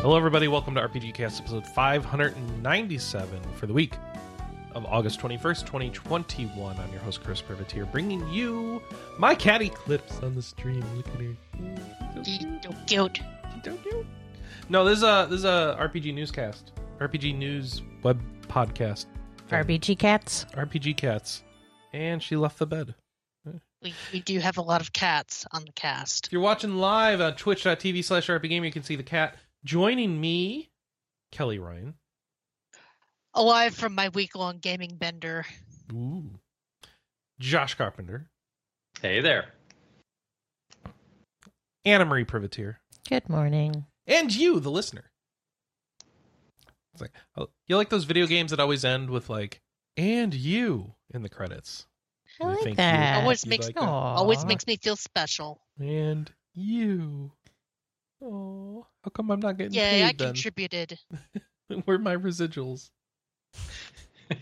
Hello, everybody. Welcome to RPG Cast episode 597 for the week of August 21st, 2021. I'm your host, Chris Privateer, bringing you my catty clips on the stream. Look at her. So cute. Don't you? No, this is a this is a RPG newscast, RPG news web podcast, thing. RBG cats. RPG cats, and she left the bed. We, we do have a lot of cats on the cast. If you're watching live uh, on twitch.tv slash rpgamer, you can see the cat joining me, Kelley Ryan. Alive from my week long gaming bender. Ooh. Josh Carpenter. Hey there. Anna Marie Privateer. Good morning. And you, the listener. It's like oh, you like those video games that always end with like and you in the credits. I We like thank you. that. Always you makes like me always makes me feel special. And you. Oh, how come I'm not getting Yay, I paid then? contributed. Where are my residuals?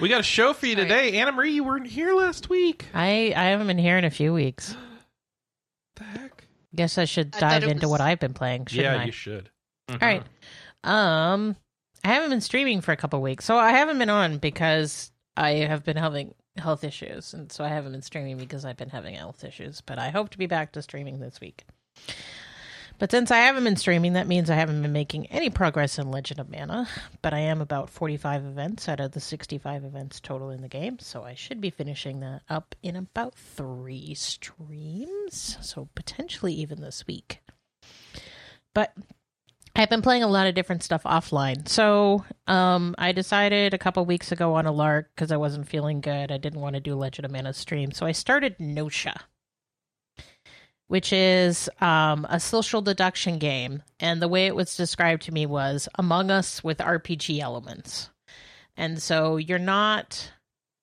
We got a show for you Sorry. today. Anna Marie, you weren't here last week. I I haven't been here in a few weeks. the heck? Guess I should I dive it into was- what I've been playing. Shouldn't yeah, I? you should. All right. Um, I haven't been streaming for a couple weeks, so I haven't been on because I have been having health issues, and so I haven't been streaming because I've been having health issues. But I hope to be back to streaming this week. But since I haven't been streaming, that means I haven't been making any progress in Legend of Mana. But I am about 45 events out of the 65 events total in the game, so I should be finishing that up in about three streams. So potentially even this week. But I've been playing a lot of different stuff offline. So um, I decided a couple weeks ago on a lark because I wasn't feeling good. I didn't want to do Legend of Mana stream. So I started Gnosia, which is um, a social deduction game. And the way it was described to me was Among Us with RPG elements. And so you're not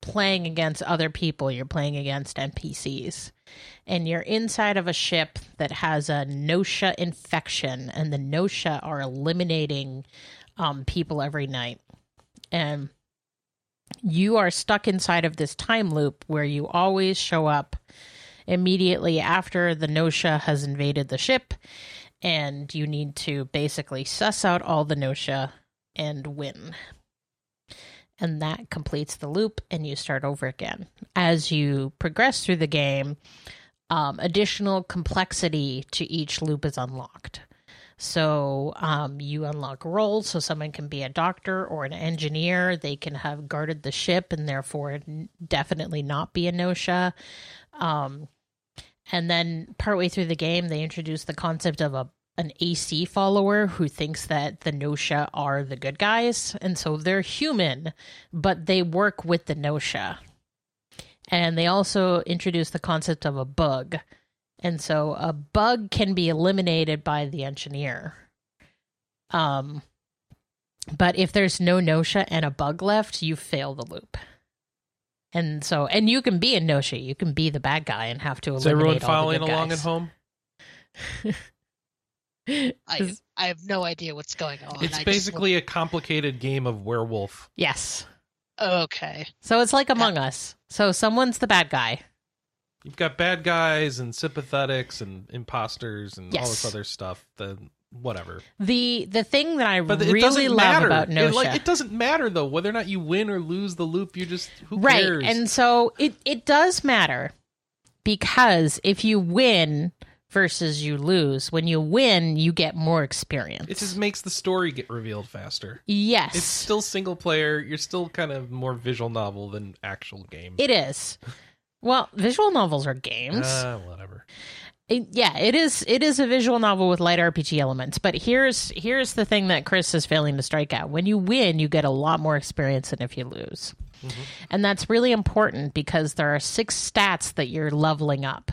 playing against other people, you're playing against NPCs and you're inside of a ship that has a Gnosia infection, and the Gnosia are eliminating um, people every night. And you are stuck inside of this time loop where you always show up immediately after the Gnosia has invaded the ship, and you need to basically suss out all the Gnosia and win. And that completes the loop, and you start over again. As you progress through the game, um, additional complexity to each loop is unlocked. So um, you unlock roles, so someone can be a doctor or an engineer. They can have guarded the ship and therefore definitely not be a Gnosia. Um, and then partway through the game, they introduce the concept of a an AC follower who thinks that the Gnosia are the good guys, and so they're human, but they work with the Gnosia and they also introduce the concept of a bug. And so a bug can be eliminated by the engineer. Um but if there's no Gnosia and a bug left, you fail the loop. And so and you can be a Gnosia, you can be the bad guy and have to Is eliminate everyone all the following good along guys. at home? I I have no idea what's going on. It's I just- basically a complicated game of werewolf. Yes. okay. So it's like Among Us. So someone's the bad guy. You've got bad guys and sympathetics and imposters and all this other stuff. The whatever. The the thing that I But it really doesn't love matter. about It, Gnosia like, it doesn't matter though whether or not you win or lose the loop. You just who right cares? and so it it does matter because if you win versus you lose. When you win you get more experience. It just makes the story get revealed faster. yes. It's still single player. You're still kind of more visual novel than actual game. it is. Well visual novels are games. Uh, whatever. It- yeah it is it is a visual novel with light rpg elements. But here's here's the thing that chris is failing to strike out when you win you get a lot more experience than if you lose. And that's really important because there are six stats that you're leveling up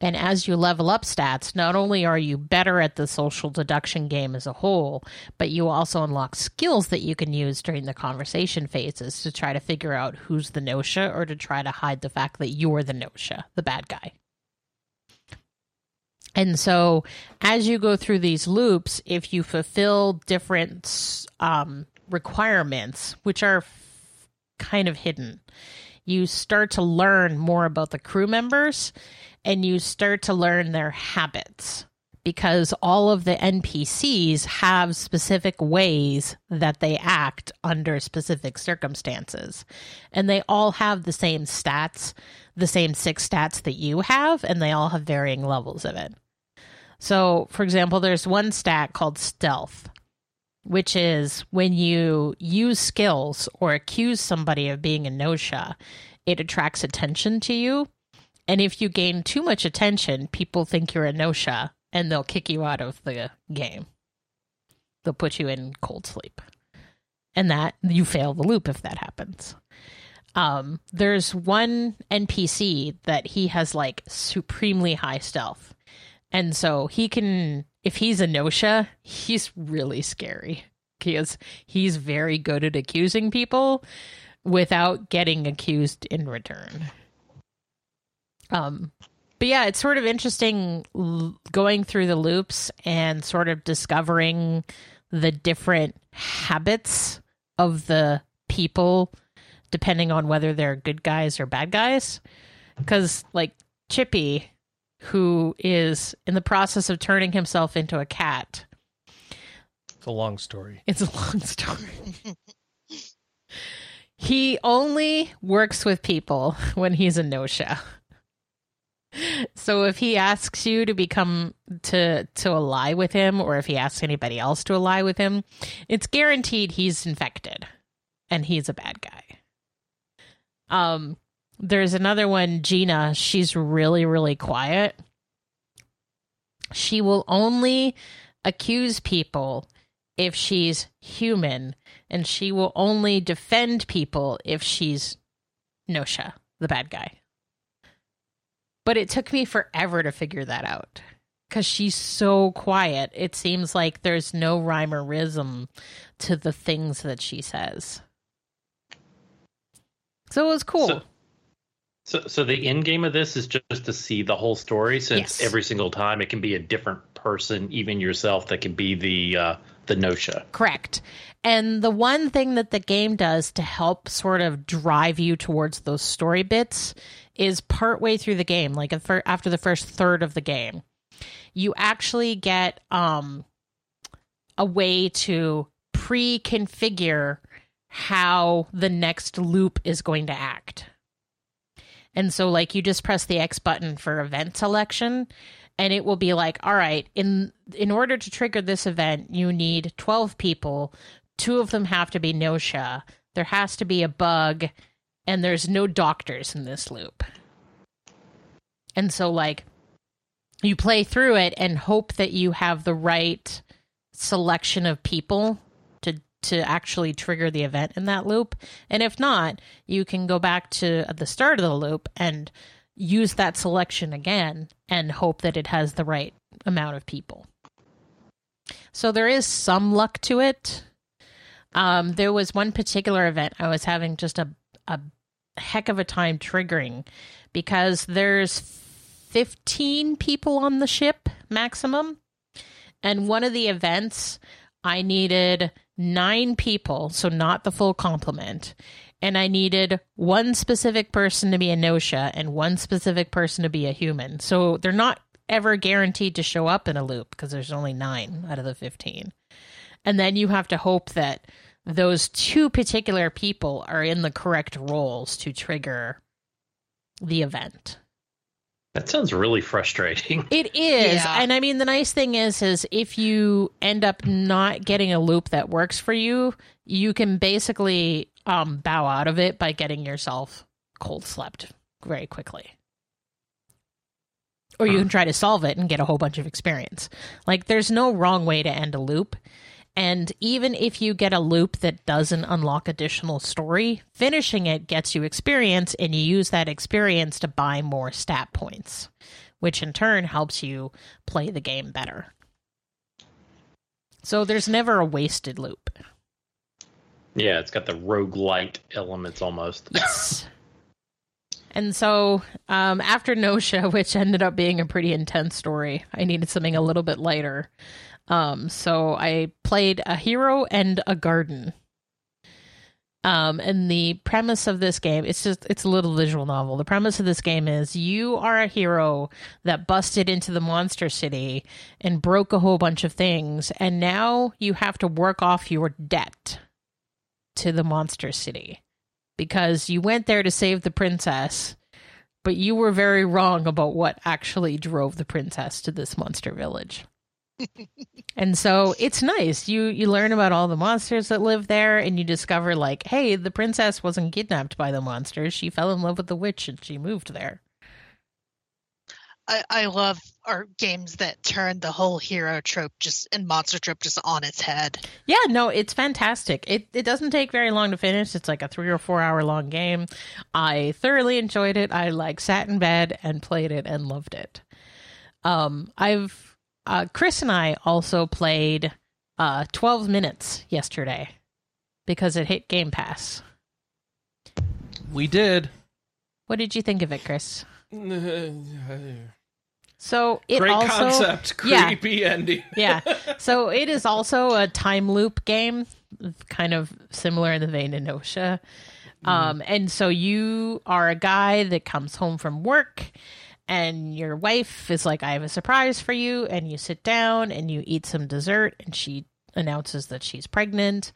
and as you level up stats not only are you better at the social deduction game as a whole but you also unlock skills that you can use during the conversation phases to try to figure out who's the Gnosia or to try to hide the fact that you're the Gnosia the bad guy. And so, as you go through these loops, if you fulfill different um, requirements, which are f- kind of hidden, you start to learn more about the crew members and you start to learn their habits because all of the NPCs have specific ways that they act under specific circumstances. And they all have the same stats, the same six stats that you have, and they all have varying levels of it. So, for example, there's one stat called stealth, which is when you use skills or accuse somebody of being a Gnosia, it attracts attention to you. And if you gain too much attention, people think you're a Gnosia and they'll kick you out of the game. They'll put you in cold sleep. And that you fail the loop if that happens. Um, there's one NPC that he has like supremely high stealth. And so he can if he's a Gnosia, he's really scary. Because he's very good at accusing people without getting accused in return. Um but yeah, it's sort of interesting going through the loops and sort of discovering the different habits of the people depending on whether they're good guys or bad guys. Because, like, Chippy, who is in the process of turning himself into a cat, It's a long story. it's a long story. he only works with people when he's a Gnosia. So if he asks you to become to to ally with him or if he asks anybody else to ally with him, it's guaranteed he's infected and he's a bad guy. Um there's another one, Gina, she's really really quiet. She will only accuse people if she's human and she will only defend people if she's Gnosia, the bad guy. But it took me forever to figure that out because she's so quiet. It seems like there's no rhyme or rhythm to the things that she says. So it was cool. So, so, so the end game of this is just to see the whole story, since Yes. every single time it can be a different person, even yourself, that can be the uh, the Gnosia. Correct. And the one thing that the game does to help sort of drive you towards those story bits is partway through the game, like after the first third of the game, you actually get um, a way to pre-configure how the next loop is going to act. And so like you just press the X button for event selection and it will be like, all right, in in order to trigger this event, you need 12 people. Two of them have to be Gnosia. There has to be a bug and there's no doctors in this loop. And so like you play through it and hope that you have the right selection of people to to actually trigger the event in that loop. And if not, you can go back to the start of the loop and use that selection again and hope that it has the right amount of people. So there is some luck to it. Um, there was one particular event I was having just a, a heck of a time triggering because there's 15 people on the ship maximum. And one of the events, I needed nine people, so not the full complement. And I needed one specific person to be a Gnosia and one specific person to be a human. So they're not ever guaranteed to show up in a loop because there's only nine out of the 15. And then you have to hope that those two particular people are in the correct roles to trigger the event. That sounds really frustrating. It is. Yeah. And I mean the nice thing is is if you end up not getting a loop that works for you, you can basically um bow out of it by getting yourself cold slept very quickly. Or you can try to solve it and get a whole bunch of experience. Like there's no wrong way to end a loop. And even if you get a loop that doesn't unlock additional story, finishing it gets you experience and you use that experience to buy more stat points, which in turn helps you play the game better. So there's never a wasted loop. yeah, it's got the roguelite elements almost. Yes. And so um, after Gnosia, which ended up being a pretty intense story, I needed something a little bit lighter. Um, so I played a hero and a garden. Um, and the premise of this game, it's just it's a little visual novel. The premise of this game is you are a hero that busted into the monster city and broke a whole bunch of things, and now you have to work off your debt to the monster city because you went there to save the princess, but you were very wrong about what actually drove the princess to this monster village. And so it's nice. You you learn about all the monsters that live there and you discover like, hey, the princess wasn't kidnapped by the monsters. She fell in love with the witch and she moved there. I, I love our games that turn the whole hero trope just and monster trope just on its head. Yeah, no, it's fantastic. It it doesn't take very long to finish. It's like a three or four hour long game. I thoroughly enjoyed it. I like sat in bed and played it and loved it. Um, I've uh, Chris and I also played uh 12 minutes yesterday because it hit Game Pass. We did. What did you think of it, Chris? So it Great also concept, yeah. creepy ending. yeah. So it is also a time loop game, kind of similar in the vein of Gnosia. Um, and so you are a guy that comes home from work, and your wife is like, "I have a surprise for you," and you sit down and you eat some dessert, and she announces that she's pregnant,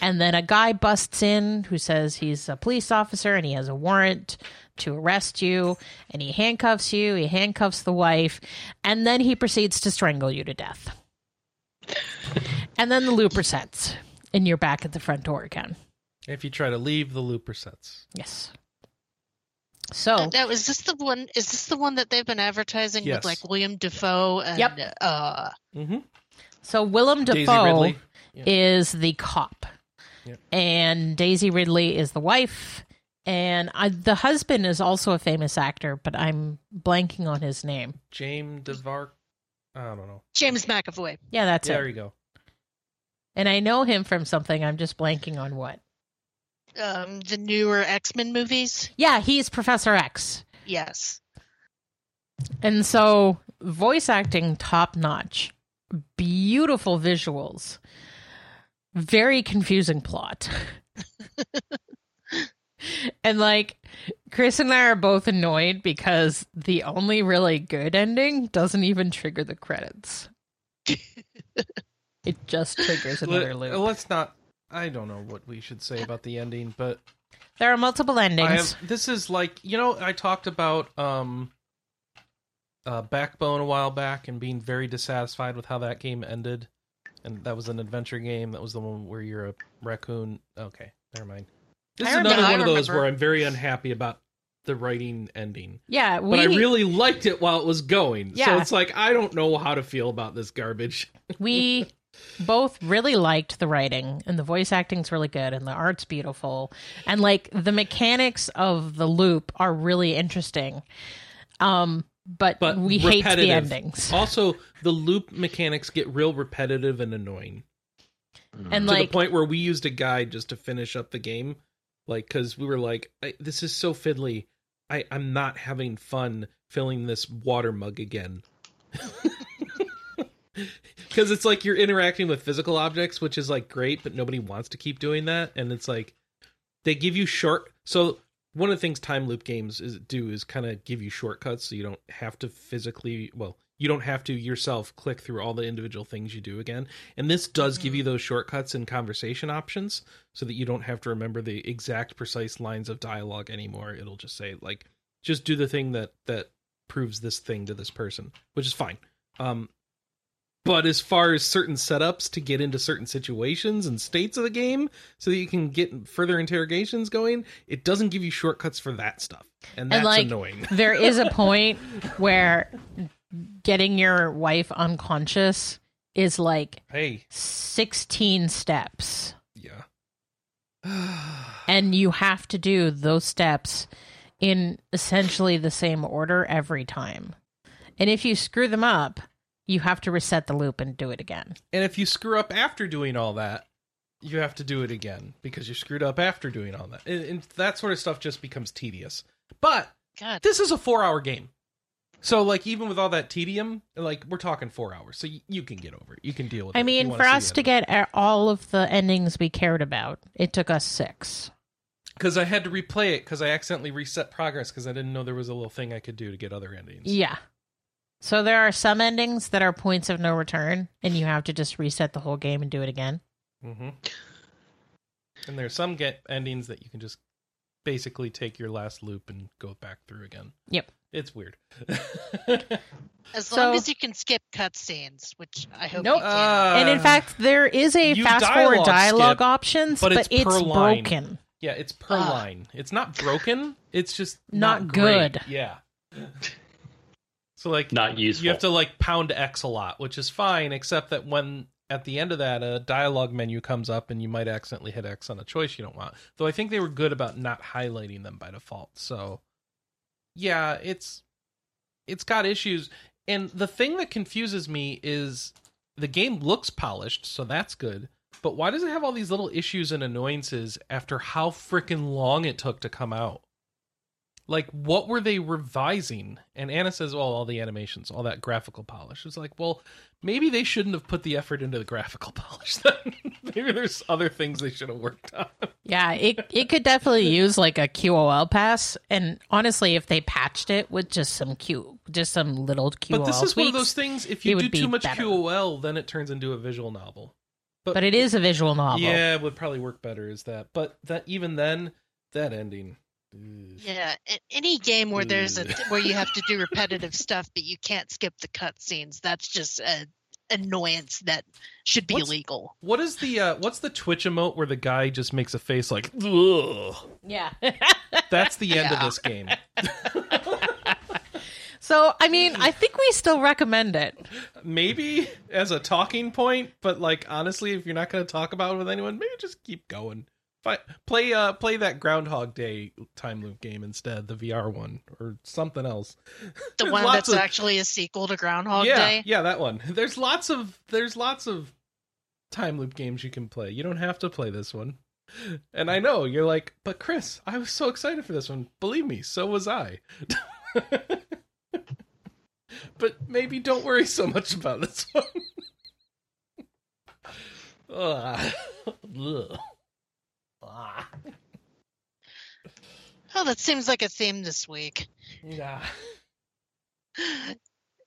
and then a guy busts in who says he's a police officer and he has a warrant to arrest you and he handcuffs you he handcuffs the wife and then he proceeds to strangle you to death. And then the loop resets and you're back at the front door again. If you try to leave, the loop resets. yes so Now, is this the one? Is this the one that they've been advertising Yes. with like Willem Dafoe and Yep. uh, Mm-hmm. so willem Dafoe. Yeah. is the cop Yep. and daisy ridley is the wife and I, the husband is also a famous actor but i'm blanking on his name James DeVar. I don't know. James McAvoy? yeah that's Yeah, it there you go. and i know him from something i'm just blanking on what Um, the newer X Men movies. yeah he's professor x Yes. And so, voice acting top notch, beautiful visuals, very confusing plot. and like, Chris and I are both annoyed because the only really good ending doesn't even trigger the credits. it just triggers another loop. Let's not. I don't know what we should say about the ending, but There are multiple endings. I have, this is like you know I talked about um, uh, Backbone a while back and being very dissatisfied with how that game ended, and that was an adventure game. That was the one where you're a raccoon. Okay, never mind. This I is remember- another I one of those remember. where I'm very unhappy about the writing ending, yeah, we but I really liked it while it was going. So Yeah. it's like I don't know how to feel about this garbage. we both really liked the writing and the voice acting's really good and the art's beautiful. And like the mechanics of the loop are really interesting. Um but, But we hate the endings. Also, the loop mechanics get real repetitive and annoying. and to like the point where we used a guide just to finish up the game like because we were like I, this is so fiddly. I, i'm not having fun filling this water mug again because it's like you're interacting with physical objects which is like great but nobody wants to keep doing that and it's like they give you short so one of the things time loop games is do is kind of give you shortcuts so you don't have to physically well you don't have to yourself click through all the individual things you do again and this does give you those shortcuts and conversation options so that you don't have to remember the exact precise lines of dialogue anymore. It'll just say like just do the thing that that proves this thing to this person which is fine. Um but as far as certain setups to get into certain situations and states of the game so that you can get further interrogations going it doesn't give you shortcuts for that stuff. And that's like, annoying. there is a point where getting your wife unconscious is like hey. 16 steps. Yeah. And you have to do those steps in essentially the same order every time. And if you screw them up you have to reset the loop and do it again And if you screw up after doing all that, you have to do it again because you screwed up after doing all that. And, and that sort of stuff just becomes tedious. But God. this is a four hour game. So like even with all that tedium, like we're talking four hours, so you, you can get over it. You can deal with it. I if mean, for us to get a- all of the endings we cared about, it took us six. because I had to replay it because I accidentally reset progress because I didn't know there was a little thing I could do to get other endings. Yeah. So there are some endings that are points of no return, and you have to just reset the whole game and do it again. Mm-hmm. And there's some get endings that you can just basically take your last loop and go back through again. Yep. It's weird. As So- long as you can skip cutscenes, which I hope Nope. you can. Uh, and in fact, there is a you fast forward dialogue dialogue skip, options, but but, it's it's, line. broken. yeah, it's per Ah. line. It's not broken. It's just Not not, great. good. Yeah. So like Not useful. you have to like pound X a lot, which is fine, except that when at the end of that a dialogue menu comes up and you might accidentally hit X on a choice you don't want. Though I think they were good about not highlighting them by default. So yeah, it's it's got issues. And the thing that confuses me is the game looks polished, so that's good. But why does it have all these little issues and annoyances after how freaking long it took to come out? Like, what were they revising? And Anna says, well, all the animations, all that graphical polish. It's like, well, maybe they shouldn't have put the effort into the graphical polish then. maybe there's other things they should have worked on. Yeah, it it could definitely use like a QOL pass, and honestly, if they patched it with just some Q, just some little QOL But this is one of tweaks, those things, if you do too much better. QOL, then it turns into a visual novel. but it is a visual novel. Yeah, it would probably work better is that. But that even then, that ending. Ugh. Yeah, any game where there's a where you have to do repetitive stuff, but you can't skip the cutscenes. That's just a annoyance that should be What's- illegal. What is the uh, what's the Twitch emote where the guy just makes a face like Ugh. yeah. That's the end of this game. so I mean, I think we still recommend it. Maybe as a talking point, but like honestly, if you're not going to talk about it with anyone, maybe just keep going. Play uh play that Groundhog Day time loop game instead, the VR one or something else. The one that's of- actually a sequel to Groundhog yeah, Day. yeah, that one. There's lots of there's lots of time loop games you can play. You don't have to play this one. And I know you're like, but Chris, I was so excited for this one. Believe me, so was I. but maybe don't worry so much about this one. Ugh. Ugh. Ah. Oh, that seems like a theme this week. Yeah.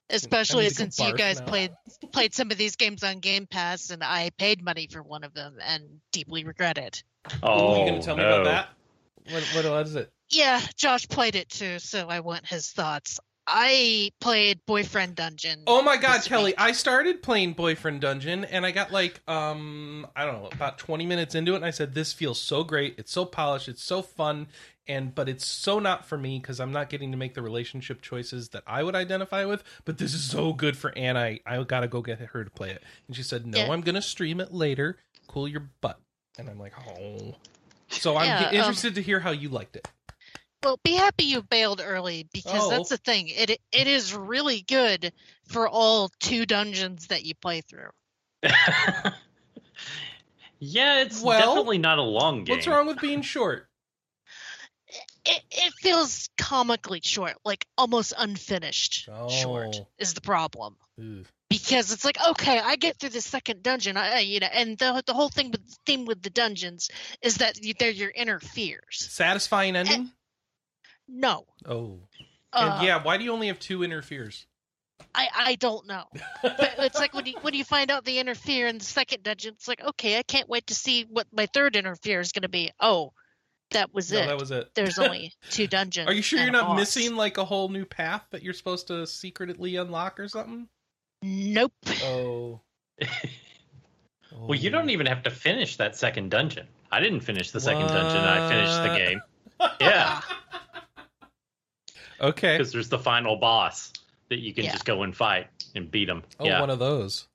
Especially need to go since you guys now. played played some of these games on Game Pass, and I paid money for one of them and deeply regret it. oh, Are you going to tell me no. about that? What, what, what is it? Yeah, Josh played it too, so I want his thoughts. I played Boyfriend Dungeon. Oh my god, Kelley! week. I started playing Boyfriend Dungeon, and I got like um I don't know about twenty minutes into it, and I said, "This feels so great. It's so polished. It's so fun." And but it's so not for me because I'm not getting to make the relationship choices that I would identify with. But this is so good for Anna. I, I gotta go get her to play it. And she said, "No, Yeah. I'm gonna stream it later. Cool your butt." And I'm like, "Oh." So I'm Yeah, um, interested to hear how you liked it. Well, be happy you bailed early because Oh. that's the thing. It it is really good for all two dungeons that you play through. yeah, it's Well, definitely not a long game. What's wrong with being short? It it feels comically short, like almost unfinished short Oh. is the problem. Ugh. Because it's like, okay, I get through the second dungeon, I, I- you know, and the the whole thing with theme with the dungeons is that you- they're your inner fears. Satisfying ending? No, Oh. uh, yeah, why do you only have two interferes? I I don't know. but it's like when you when you find out the interfere in the second dungeon, it's like okay, I can't wait to see what my third interfere is going to be. Oh, that was no, it. that was it. There's only two dungeons. Are you sure you're not boss. missing like a whole new path that you're supposed to secretly unlock or something? Nope. Oh. well, you don't even have to finish that second dungeon. I didn't finish the second dungeon. I finished the game. Yeah, Okay. because there's the final boss that you can Yeah. just go and fight and beat him. Oh, yeah. one of those.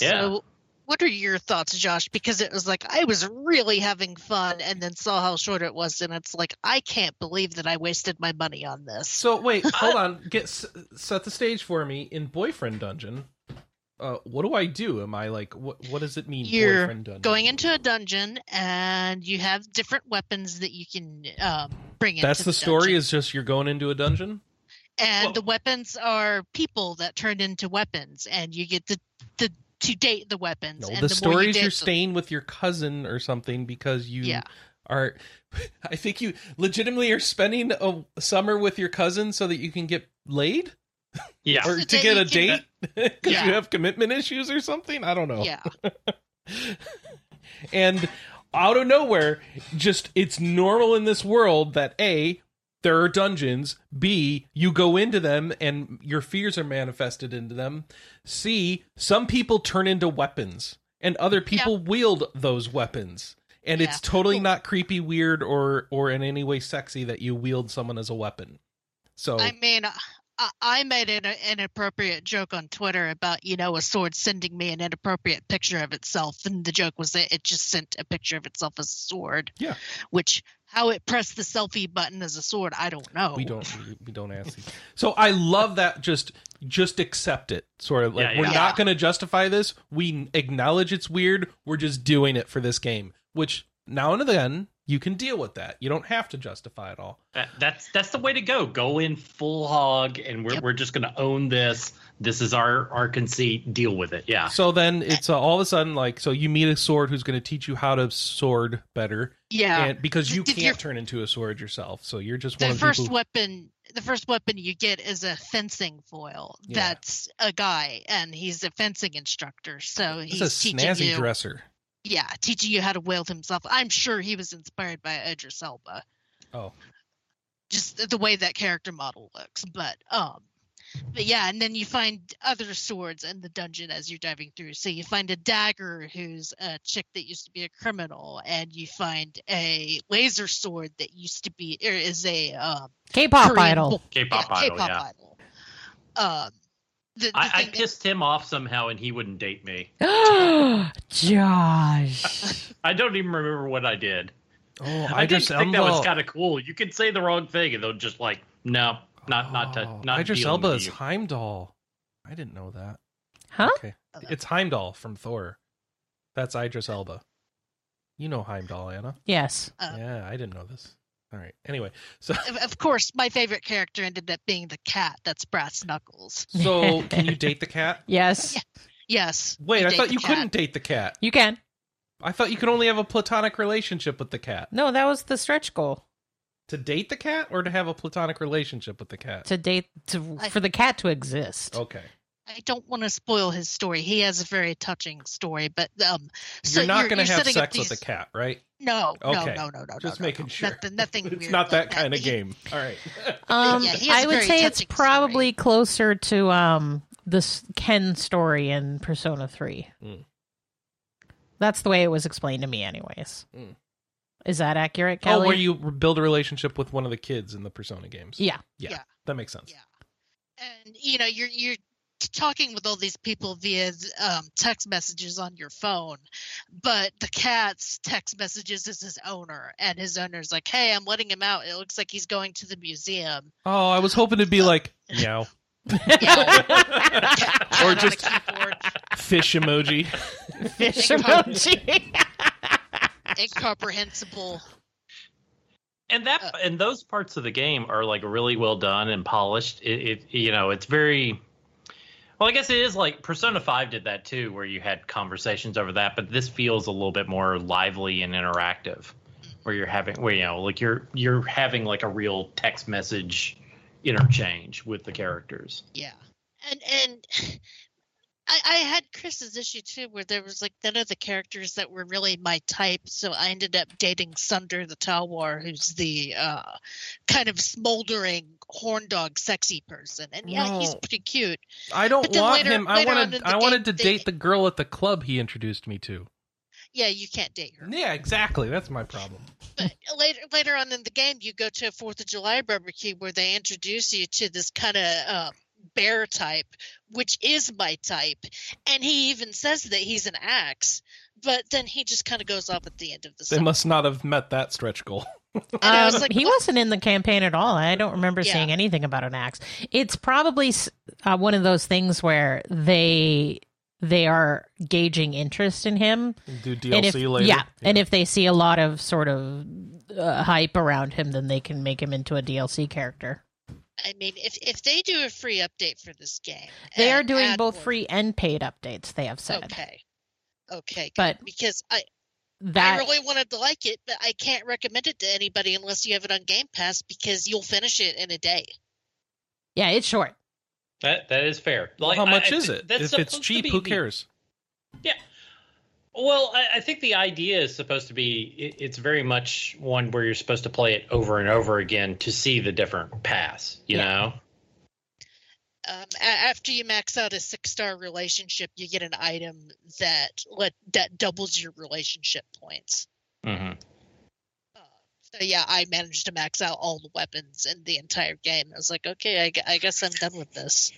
Yeah. So, what are your thoughts, Josh? Because it was like I was really having fun, and then saw how short it was, and it's like I can't believe that I wasted my money on this. So wait, hold on. Get s- set the stage for me in Boyfriend Dungeon. Uh, what do I do? Am I like what? What does it mean? You're boyfriend dungeon? Going into a dungeon, and you have different weapons that you can um, bring in. That's the story. Is just you're going into a dungeon. and Well- the weapons are people that turn into weapons, and you get to to, to date the weapons. No, and the, the more you stories date you're staying with your cousin or something because you Yeah. are. I think you legitimately are spending a summer with your cousin so that you can get laid Yeah. or So to get a date because Yeah. you have commitment issues or something. I don't know. Yeah, and out of nowhere, just it's normal in this world that a there are dungeons. B you go into them and your fears are manifested into them. C some people turn into weapons and other people wield those weapons. And it's Yeah. totally not creepy, weird, or or in any way sexy that you wield someone as a weapon. So I mean. I, I made an inappropriate joke on Twitter about you know a sword sending me an inappropriate picture of itself, and the joke was that it just sent a picture of itself as a sword. Yeah. Which how it pressed the selfie button as a sword, I don't know. we don't we, we don't ask these. So I love that just just accept it. Sort of like Yeah, we're yeah. not going to justify this. We acknowledge it's weird. We're just doing it for this game, which now and then you can deal with that. You don't have to justify it all. That, that's that's the way to go. Go in full hog, and we're Yep. we're just going to own this. This is our our conceit. Deal with it. Yeah. So then it's uh, all of a sudden like so you meet a sword who's going to teach you how to sword better, Yeah. and because you Did can't turn into a sword yourself, so you're just one the of first people. weapon the first weapon you get is a fencing foil Yeah. that's a guy and he's a fencing instructor so It's he's a teaching snazzy you dresser. Yeah teaching you how to wield himself i'm sure he was inspired by idris elba Oh, just the way that character model looks but um but yeah and then you find other swords in the dungeon as you're diving through so you find a dagger who's a chick that used to be a criminal and you find a laser sword that used to be or is a um K-pop Korean idol. bull- K-pop yeah, idol. K-pop Yeah. idol. Um, the, the I, I thing that- him off somehow, and he wouldn't date me. Josh. I don't even remember what I did. oh, I, just just think that was kind of cool. You could say the wrong thing, and they'll just like, no, not not to Oh, not Idris dealing Elba is. Heimdall. I didn't know that. Huh? Okay, it's Heimdall from Thor. That's Idris Elba. You know Heimdall, Anna. Yes. Uh, yeah, I didn't know this. All right. Anyway, so of- of course, my favorite character ended up being the cat. That's Brass Knuckles. so can you date the cat? Yes. Yeah. Yes. Wait, I thought you cat. couldn't date the cat. You can. I thought you could only have a platonic relationship with the cat. No, that was the stretch goal. To date the cat or to have a platonic relationship with the cat? To date to I- for the cat to exist. Okay. I don't want to spoil his story. He has a very touching story, but um, so you're not going to have setting up sex with a cat, right? No, Okay. no, no, no, no. Just no, making no. sure. Nothing, nothing it's weird not like that kind of game. All right. Um, Yeah, he has I a would say it's probably story. closer to um this Ken story in Persona Three. Mm. That's the way it was explained to me, anyways. Mm. Is that accurate, Kelley? Oh, where you build a relationship with one of the kids in the Persona games. Yeah. Yeah. Yeah. That makes sense. Yeah. and you know you're you're talking with all these people via um, text messages on your phone but the cat's text messages is his owner and his owner's like hey i'm letting him out it looks like he's going to the museum Oh, I was hoping to be like meow Cat or just fish emoji. Fish emoji. incomprehensible and that Uh, and those parts of the game are like really well done and polished. It, it you know it's very well. I guess it is like Persona Five did that too, where you had conversations over that. But this feels a little bit more lively and interactive, where you're having where you know like you're you're having like a real text message interchange with the characters. Yeah, and and I, I had Chris's issue too, where there was like none of the characters that were really my type, so I ended up dating Sunder the Talwar, who's the uh, kind of smoldering horn dog, sexy person, and yeah, he's pretty cute. I don't want later- him. I wanted. I wanted to date the girl at the club he introduced me to. Yeah, you can't date her. Yeah, exactly. That's my problem. But later, later on in the game, you go to a Fourth of July barbecue where they introduce you to this kind of um, bear type, which is my type, and he even says that he's an axe. But then he just kind of goes off at the end of the They song. must not have met that stretch goal. I was Um, like, he what? wasn't in the campaign at all. I don't remember Yeah. seeing anything about an axe. It's probably uh, one of those things where they they are gauging interest in him, Do DLC and if later. yeah, and if they see a lot of sort of uh, hype around him, then they can make him into a DLC character. I mean, if if they do a free update for this game, They are doing both more- free and paid updates. They have said Okay. Okay, good. But because I that I really wanted to like it, but I can't recommend it to anybody unless you have it on Game Pass because you'll finish it in a day. yeah, it's short. That that is fair. Well, how much I- is it? that's If it's cheap, be who cares? Yeah. Well, I, I think the idea is supposed to be it, it's very much one where you're supposed to play it over and over again to see the different paths, you Yeah. know? Um, a- after you max out a six star relationship, you get an item that let that doubles your relationship points. hmm Uh, so yeah, I managed to max out all the weapons in the entire game. I was like, okay, I, I guess I'm done with this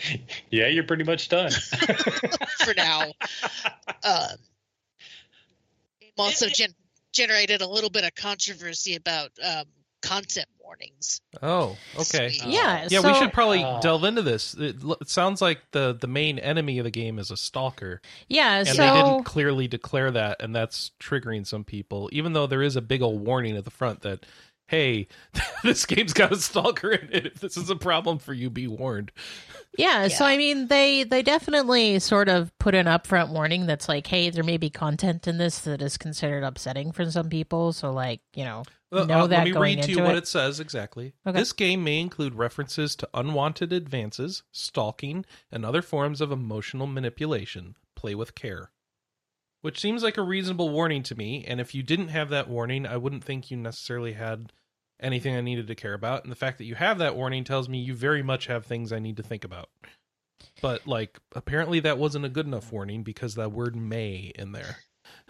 Yeah, you're pretty much done. for now. Um, game also gen- generated a little bit of controversy about um, content warnings. Oh, okay. Sweet. Yeah, Yeah, so, we should probably Oh. delve into this. It, it sounds like the the main enemy of the game is a stalker, Yeah, and so they didn't clearly declare that, and that's triggering some people. Even though there is a big old warning at the front that, hey, this game's got a stalker in it. If this is a problem for you, be warned. Yeah, so I mean, they they definitely sort of put an upfront warning that's like, hey, there may be content in this that is considered upsetting for some people. So, like, you know, Uh, Know uh, that let me going read to you into what it? it says exactly. Okay. This game may include references to unwanted advances, stalking, and other forms of emotional manipulation. Play with care. Which seems like a reasonable warning to me, and if you didn't have that warning, I wouldn't think you necessarily had anything I needed to care about. And the fact that you have that warning tells me you very much have things I need to think about. But like apparently that wasn't a good enough warning because that word may in there.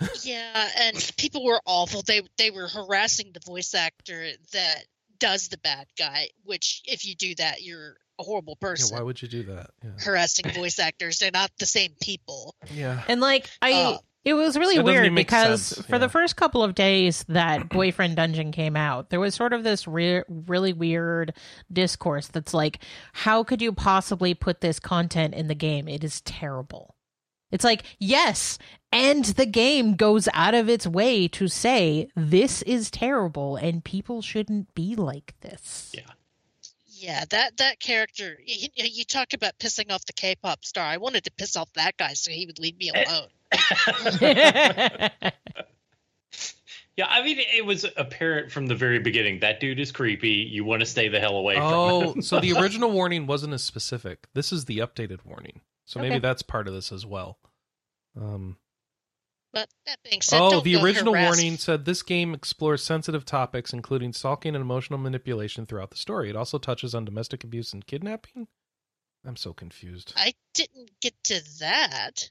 yeah, and people were awful. They they were harassing the voice actor that does the bad guy. Which, if you do that, you're a horrible Yeah, person. why would you do that? Yeah. harassing voice actors. They're not the same people. Yeah. and like, I. Uh, it was really That weird because sense, for yeah. the first couple of days that Boyfriend Dungeon came out, there was sort of this re- really weird discourse that's like, how could you possibly put this content in the game? It is terrible. It's like, yes, and the game goes out of its way to say this is terrible and people shouldn't be like this. Yeah. Yeah, that that character. You, you talk about pissing off the K-pop star. I wanted to piss off that guy so he would leave me eh, alone. yeah, I mean, it was apparent from the very beginning that dude is creepy. You want to stay the hell away from Oh, so the original warning wasn't as specific. This is the updated warning. So maybe Okay. that's part of this as well. Um, But that being said, oh, the original harass- warning said this game explores sensitive topics, including stalking and emotional manipulation throughout the story. It also touches on domestic abuse and kidnapping. I'm so confused. I didn't get to that.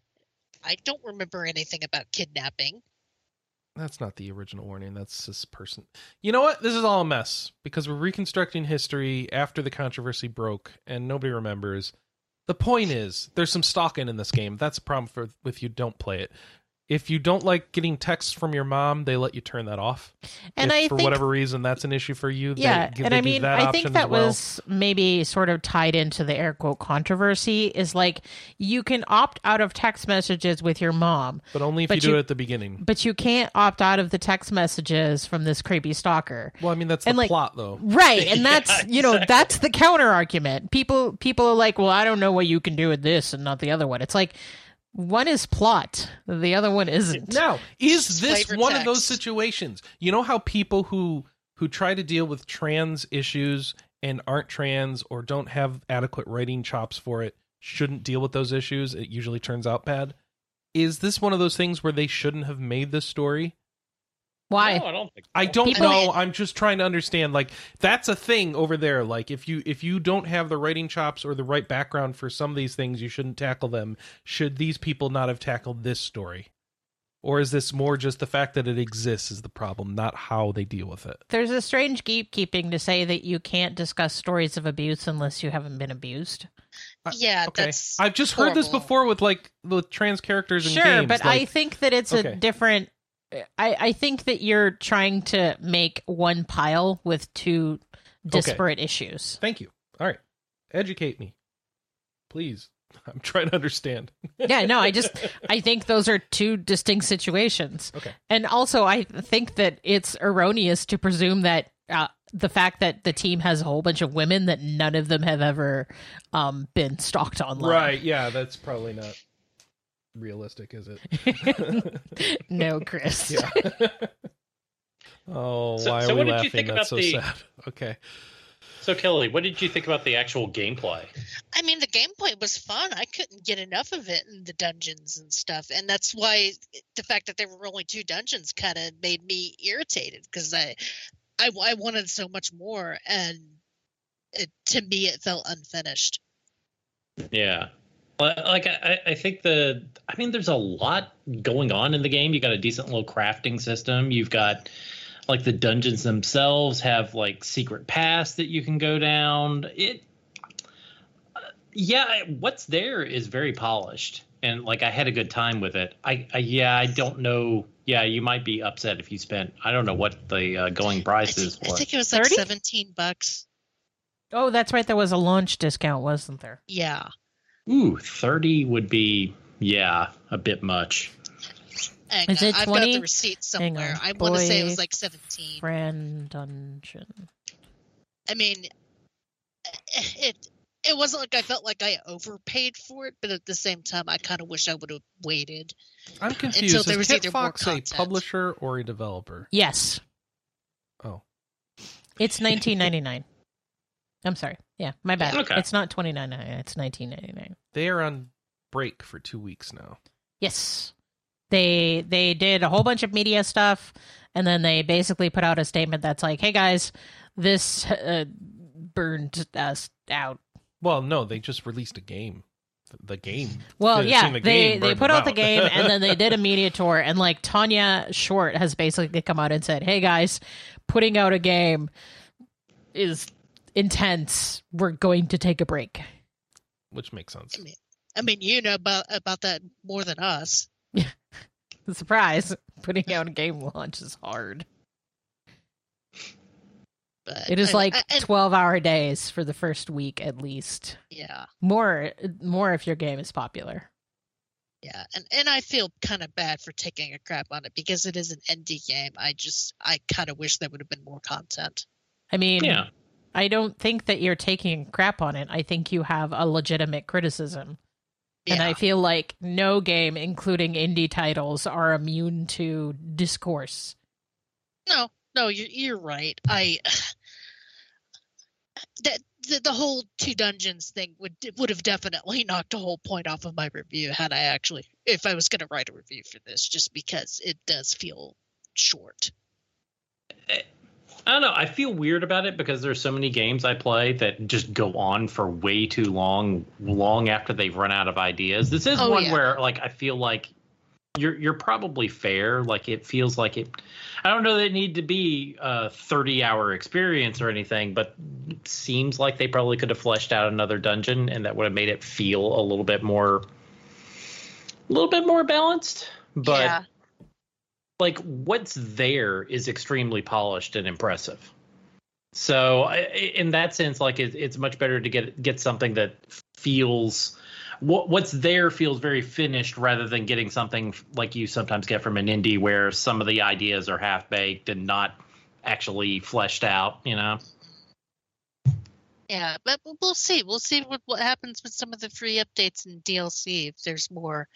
I don't remember anything about kidnapping. That's not the original warning. That's this person. You know what? This is all a mess because we're reconstructing history after the controversy broke and nobody remembers. The point is, there's some stalking in this game. That's a problem for if you don't play it. If you don't like getting texts from your mom, they let you turn that off. And if I for think whatever reason that's an issue for you, yeah, they, and I mean, that I think that well. was maybe sort of tied into the air quote controversy. Is like you can opt out of text messages with your mom, but only if but you do you- it at the beginning. but you can't opt out of the text messages from this creepy stalker. Well, I mean that's the like, plot though. Right, and Yeah, that's you know that's the counter argument. People people are like, well, I don't know what you can do with this and not the other one. It's like one is plot, the other one isn't. Now, is Just this flavor one of those situations? You know how people who who try to deal with trans issues and aren't trans or don't have adequate writing chops for it shouldn't deal with those issues. It usually turns out bad. Is this one of those things where they shouldn't have made this story? Why? No, I don't think. So. I don't People- know. I'm just trying to understand. Like that's a thing over there. Like if you if you don't have the writing chops or the right background for some of these things, you shouldn't tackle them. Should these people not have tackled this story? Or is this more just the fact that it exists is the problem, not how they deal with it? There's a strange gatekeeping to say that you can't discuss stories of abuse unless you haven't been abused. Yeah, Okay, that's I've just heard this before with like with trans characters in Sure, games. but I think that it's Okay. a different. I, I think that you're trying to make one pile with two disparate issues. thank you. All right, educate me, please. I'm trying to understand. Yeah, no, I just I think those are two distinct situations. Okay. And also I think that it's erroneous to presume that uh, the fact that the team has a whole bunch of women that none of them have ever um, been stalked online. Right. Yeah, that's probably not realistic, is it? no, Chris. yeah. oh, So- why so are what we did you laughing? think That's so about the- sad. Okay. So Kelley, what did you think about the actual gameplay? I mean, the gameplay was fun. I couldn't get enough of it in the dungeons and stuff, and that's why the fact that there were only two dungeons kind of made me irritated because I, I, I wanted so much more, and it, to me, it felt unfinished. Yeah. Well, Like I, I think the I mean there's a lot going on in the game. You got a decent little crafting system. You've got like the dungeons themselves have like secret paths that you can go down. It uh, yeah, what's there is very polished and like I had a good time with it. I, I yeah, I don't know. Yeah, you might be upset if you spent I don't know what the uh, going price thi- is I think it was like 30? seventeen bucks. Oh, that's right. There was a launch discount, wasn't there? Yeah, Ooh, 30 would be yeah, a bit much. and, Is uh, it I've got the receipt somewhere. I want to say it was like seventeen. Friend dungeon. I mean, it it wasn't like I felt like I overpaid for it, but at the same time, I kind of wish I would have waited. I'm confused. there Is was either more Kitfox a publisher or a developer? Yes, Oh. it's nineteen ninety nine. I'm sorry. Yeah, my bad. Okay. It's not twenty nine ninety nine. It's nineteen ninety nine. They are on break for two weeks now. Yes. They they did a whole bunch of media stuff and then they basically put out a statement that's like, "Hey guys, this uh, burned us out." Well, no, they just released a game. The game. Well, yeah, the they game they put out the game and then they did a media tour and like Tanya Short has basically come out and said, "Hey guys, putting out a game is intense. We're going to take a break." which makes sense. I mean, I mean, you know about about that more than us. Yeah. Surprise, putting out a game launch is hard. But It is I- like I- and- 12-hour days for the first week at least. yeah, More more if your game is popular. yeah, and and I feel kind of bad for taking a crap on it because it is an indie game. I just I kind of wish there would have been more content. I mean, Yeah. I don't think that you're taking crap on it. I think you have a legitimate criticism. Yeah, And I feel like no game, including indie titles, are immune to discourse. no, no, you're you're right. I that the, the whole two dungeons thing would would have definitely knocked a whole point off of my review had I actually if I was going to write a review for this, just because it does feel short. Eh, I don't know. I feel weird about it because there's so many games I play that just go on for way too long, long after they've run out of ideas. This is Oh, one yeah. where, like, I feel like you're you're probably fair. Like, it feels like it. I don't know that it need to be a 30 hour experience or anything, but it seems like they probably could have fleshed out another dungeon, and that would have made it feel a little bit more, a little bit more balanced. But yeah, like what's there is extremely polished and impressive. So in that sense, like it, it's much better to get get something that feels what what's there feels very finished rather than getting something like you sometimes get from an indie where some of the ideas are half baked and not actually fleshed out. You know. yeah, but we'll- see. We'll see what what happens with some of the free updates and DLC if there's more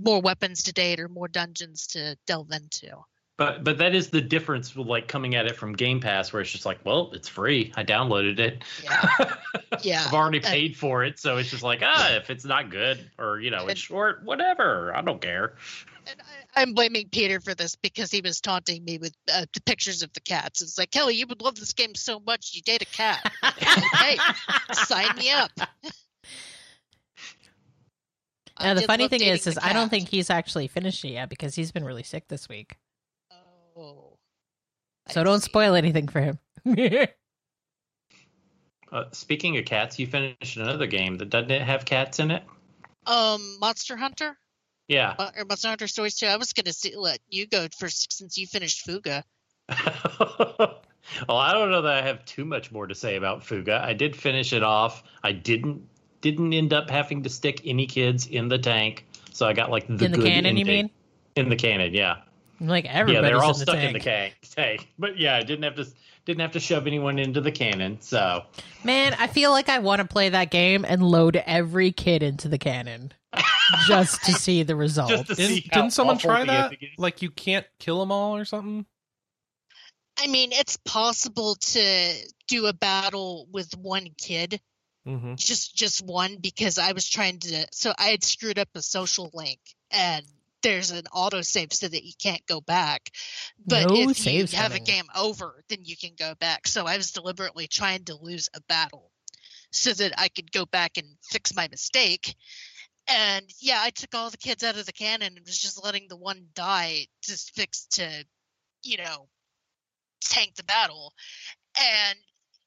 more weapons to date or more dungeons to delve into. But but that is the difference with like coming at it from Game Pass, where it's just like, well, it's free. I downloaded it. Yeah, yeah. I've already Uh, paid for it, so it's just like, ah, if it's not good or you know it's short, whatever. I don't care. And I, I'm blaming Peter for this because he was taunting me with uh, the pictures of the cats. It's like Kelley, you would love this game so much you date a cat. hey, sign me up. I Now, the funny thing is, is I don't think he's actually finished it yet because he's been really sick this week. Oh, So I don't see. spoil anything for him. Uh, speaking of cats, you finished another game that doesn't it have cats in it? Um, Monster Hunter Yeah. uh, or Monster Hunter Stories too. I was gonna see, let you go first since you finished Fuga. well, I don't know that I have too much more to say about Fuga. I did finish it off. I didn't didn't end up having to stick any kids in the tank, so I got like the in the good canon, you mean? in the cannon, yeah. Like everybody. yeah, they're all in stuck tank. in the tank. tank. But yeah, I didn't have to Didn't have to shove anyone into the cannon. So Man, I feel like I want to play that game and load every kid into the cannon just to see the result. Just to Didn't, didn't someone try that? Like you can't kill them all or something? I mean, it's possible to do a battle with one kid, Mm-hmm. just just one, because I was trying to. So I had screwed up a social link, and there's an autosave so that you can't go back. But No if you have a game over, then you can go back. So I was deliberately trying to lose a battle so that I could go back and fix my mistake. And yeah, I took all the kids out of the cannon and was just letting the one die just fix to, you know, tank the battle. And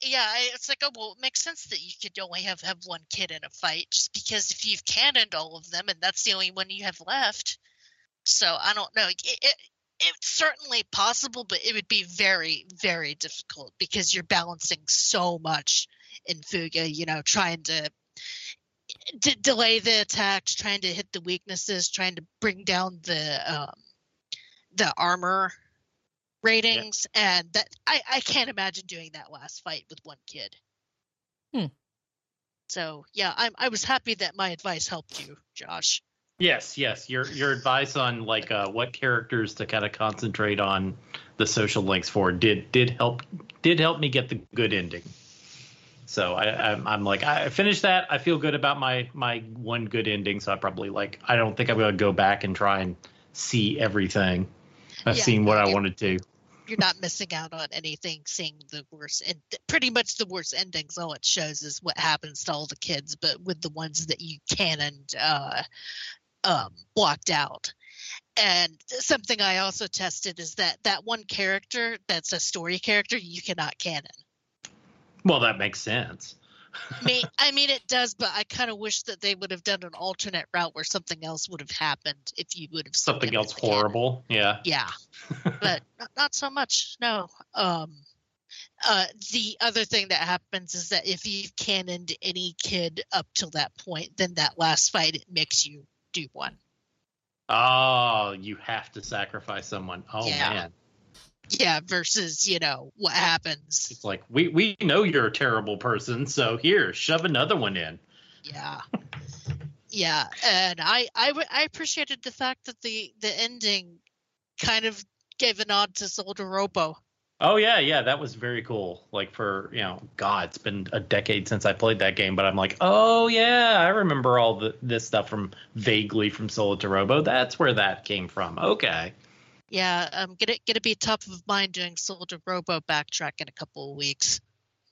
yeah, it's like, oh well, it makes sense that you could only have have one kid in a fight, just because if you've cannoned all of them and that's the only one you have left. So I don't know. It, it, it's certainly possible, but it would be very, very difficult because you're balancing so much in Fuga. You know, trying to d- delay the attacks, trying to hit the weaknesses, trying to bring down the um, the armor ratings, and that I I can't imagine doing that last fight with one kid. Hmm. So yeah, I'm I was happy that my advice helped you, Josh. Yes, yes. Your your advice on like uh, what characters to kind of concentrate on the social links for did did help did help me get the good ending. So I, I'm, I'm like I finished that. I feel good about my my one good ending. So I probably like I don't think I'm gonna go back and try and see everything. I've Yeah, seen what I yeah. wanted to. You're not missing out on anything. Seeing the worst and pretty much the worst endings. All it shows is what happens to all the kids, but with the ones that you cannoned uh, um, blocked out. And something I also tested is that that one character that's a story character you cannot canon. Well, that makes sense. I mean, I mean it does, but I kind of wish that they would have done an alternate route where something else would have happened if you would have Something else in the canon. horrible. Yeah. Yeah, but not, not so much. No. Um, uh, the other thing that happens is that if you've cannoned any kid up till that point, then that last fight it makes you do one. Oh, you have to sacrifice someone. Oh Yeah. man. Yeah, versus you know what happens. It's like we we know you're a terrible person, so here, shove another one in. Yeah, yeah, and I I w- I appreciated the fact that the the ending kind of gave a nod to Solatorobo. Oh yeah, yeah, that was very cool. Like for you know, God, it's been a decade since I played that game, but I'm like, oh yeah, I remember all the, this stuff from vaguely from Solatorobo. That's where that came from. Okay. Yeah, I'm gonna gonna be top of mind doing Solatorobo backtrack in a couple of weeks.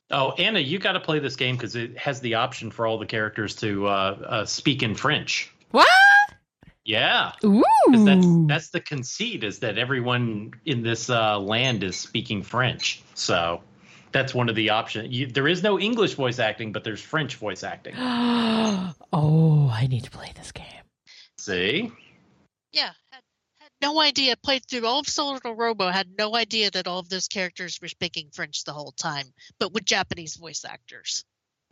Oh, Anna, you got to play this game because it has the option for all the characters to uh, uh, speak in French. What? Yeah, Ooh. 'cause that's that's the conceit is that everyone in this uh, land is speaking French. So that's one of the options. You, there is no English voice acting, but there's French voice acting. oh, I need to play this game. See. Yeah, had, had no idea. Played through all of Solatorobo. Had no idea that all of those characters were speaking French the whole time, but with Japanese voice actors.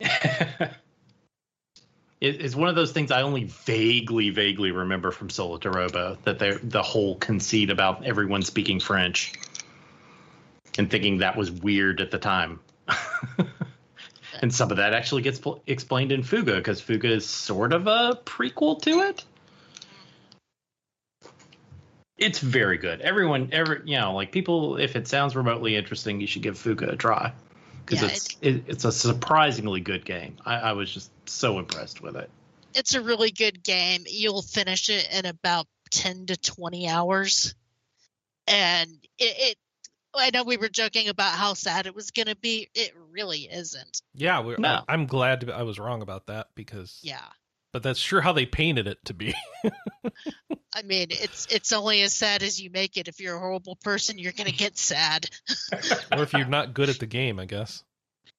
it's one of those things I only vaguely, vaguely remember from Solatorobo that the whole conceit about everyone speaking French and thinking that was weird at the time. and some of that actually gets pl- explained in Fuga because Fuga is sort of a prequel to it. It's very good. Everyone, every you know, like people, if it sounds remotely interesting, you should give Fuga a try because Yeah, it's it, it's a surprisingly good game. I, I was just so impressed with it. It's a really good game. You'll finish it in about ten to twenty hours, and it. it I know we were joking about how sad it was going to be. It really isn't. Yeah, we're, No. I, am glad to- I was wrong about that because. Yeah. But that's sure how they painted it to be. I mean, it's it's only as sad as you make it. If you're a horrible person, you're going to get sad. or if you're not good at the game, I guess.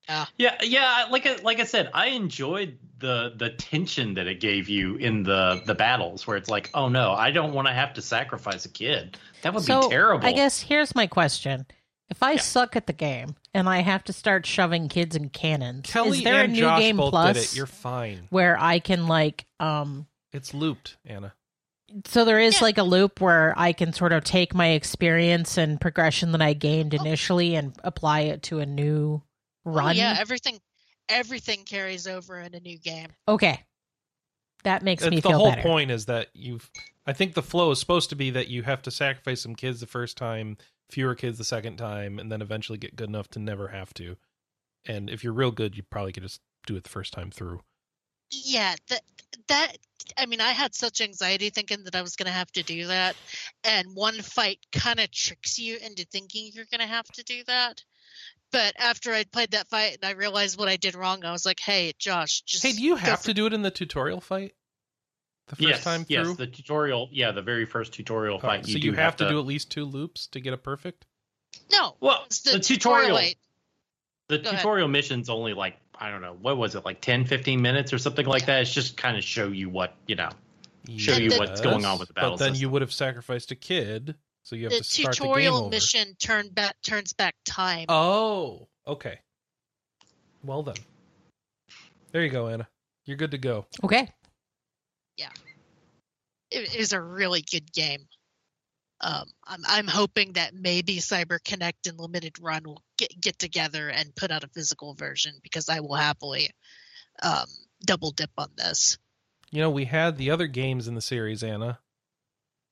Yeah, yeah. yeah. Like I, like I said, I enjoyed the the tension that it gave you in the the battles, where it's like, oh no, I don't want to have to sacrifice a kid. That would so be terrible. I guess here's my question: If I Yeah. suck at the game and I have to start shoving kids in cannons, Kelley is there a new Josh game plus. You're fine. where I can like um It's looped, Anna. So there is Yeah. like a loop where I can sort of take my experience and progression that I gained Oh. initially and apply it to a new Oh, run. yeah, everything everything carries over in a new game. Okay. That makes me It's the feel whole better. point is that you've. I think the flow is supposed to be that you have to sacrifice some kids the first time, fewer kids the second time, and then eventually get good enough to never have to. And if you're real good, you probably could just do it the first time through. Yeah, that that I mean, I had such anxiety thinking that I was going to have to do that, and one fight kind of tricks you into thinking you're going to have to do that. But after I'd played that fight and I realized what I did wrong, I was like, "Hey, Josh, just Hey, do you have for- to do it in the tutorial fight? The first yes, time yes, through. the tutorial. Yeah, the very first tutorial Oh, fight. so you you, do have, to, do at least two loops to get a perfect. No, Well, it's the, tutorial. fight. The Go ahead. tutorial mission's only like I don't know what was it like 10, 15 minutes or something like that. It's just kind of show you what you know. Show you what's going on with the battle But then you would have sacrificed a kid, so you have The to start the game tutorial over. mission turn back turns back time. Oh, okay. Well then. There you go, Anna. You're good to go. Okay. Yeah, it is a really good game. Um, I'm I'm hoping that maybe Cyber Connect and Limited Run will get get together and put out a physical version because I will happily um, double dip on this. You know, we had the other games in the series, Anna,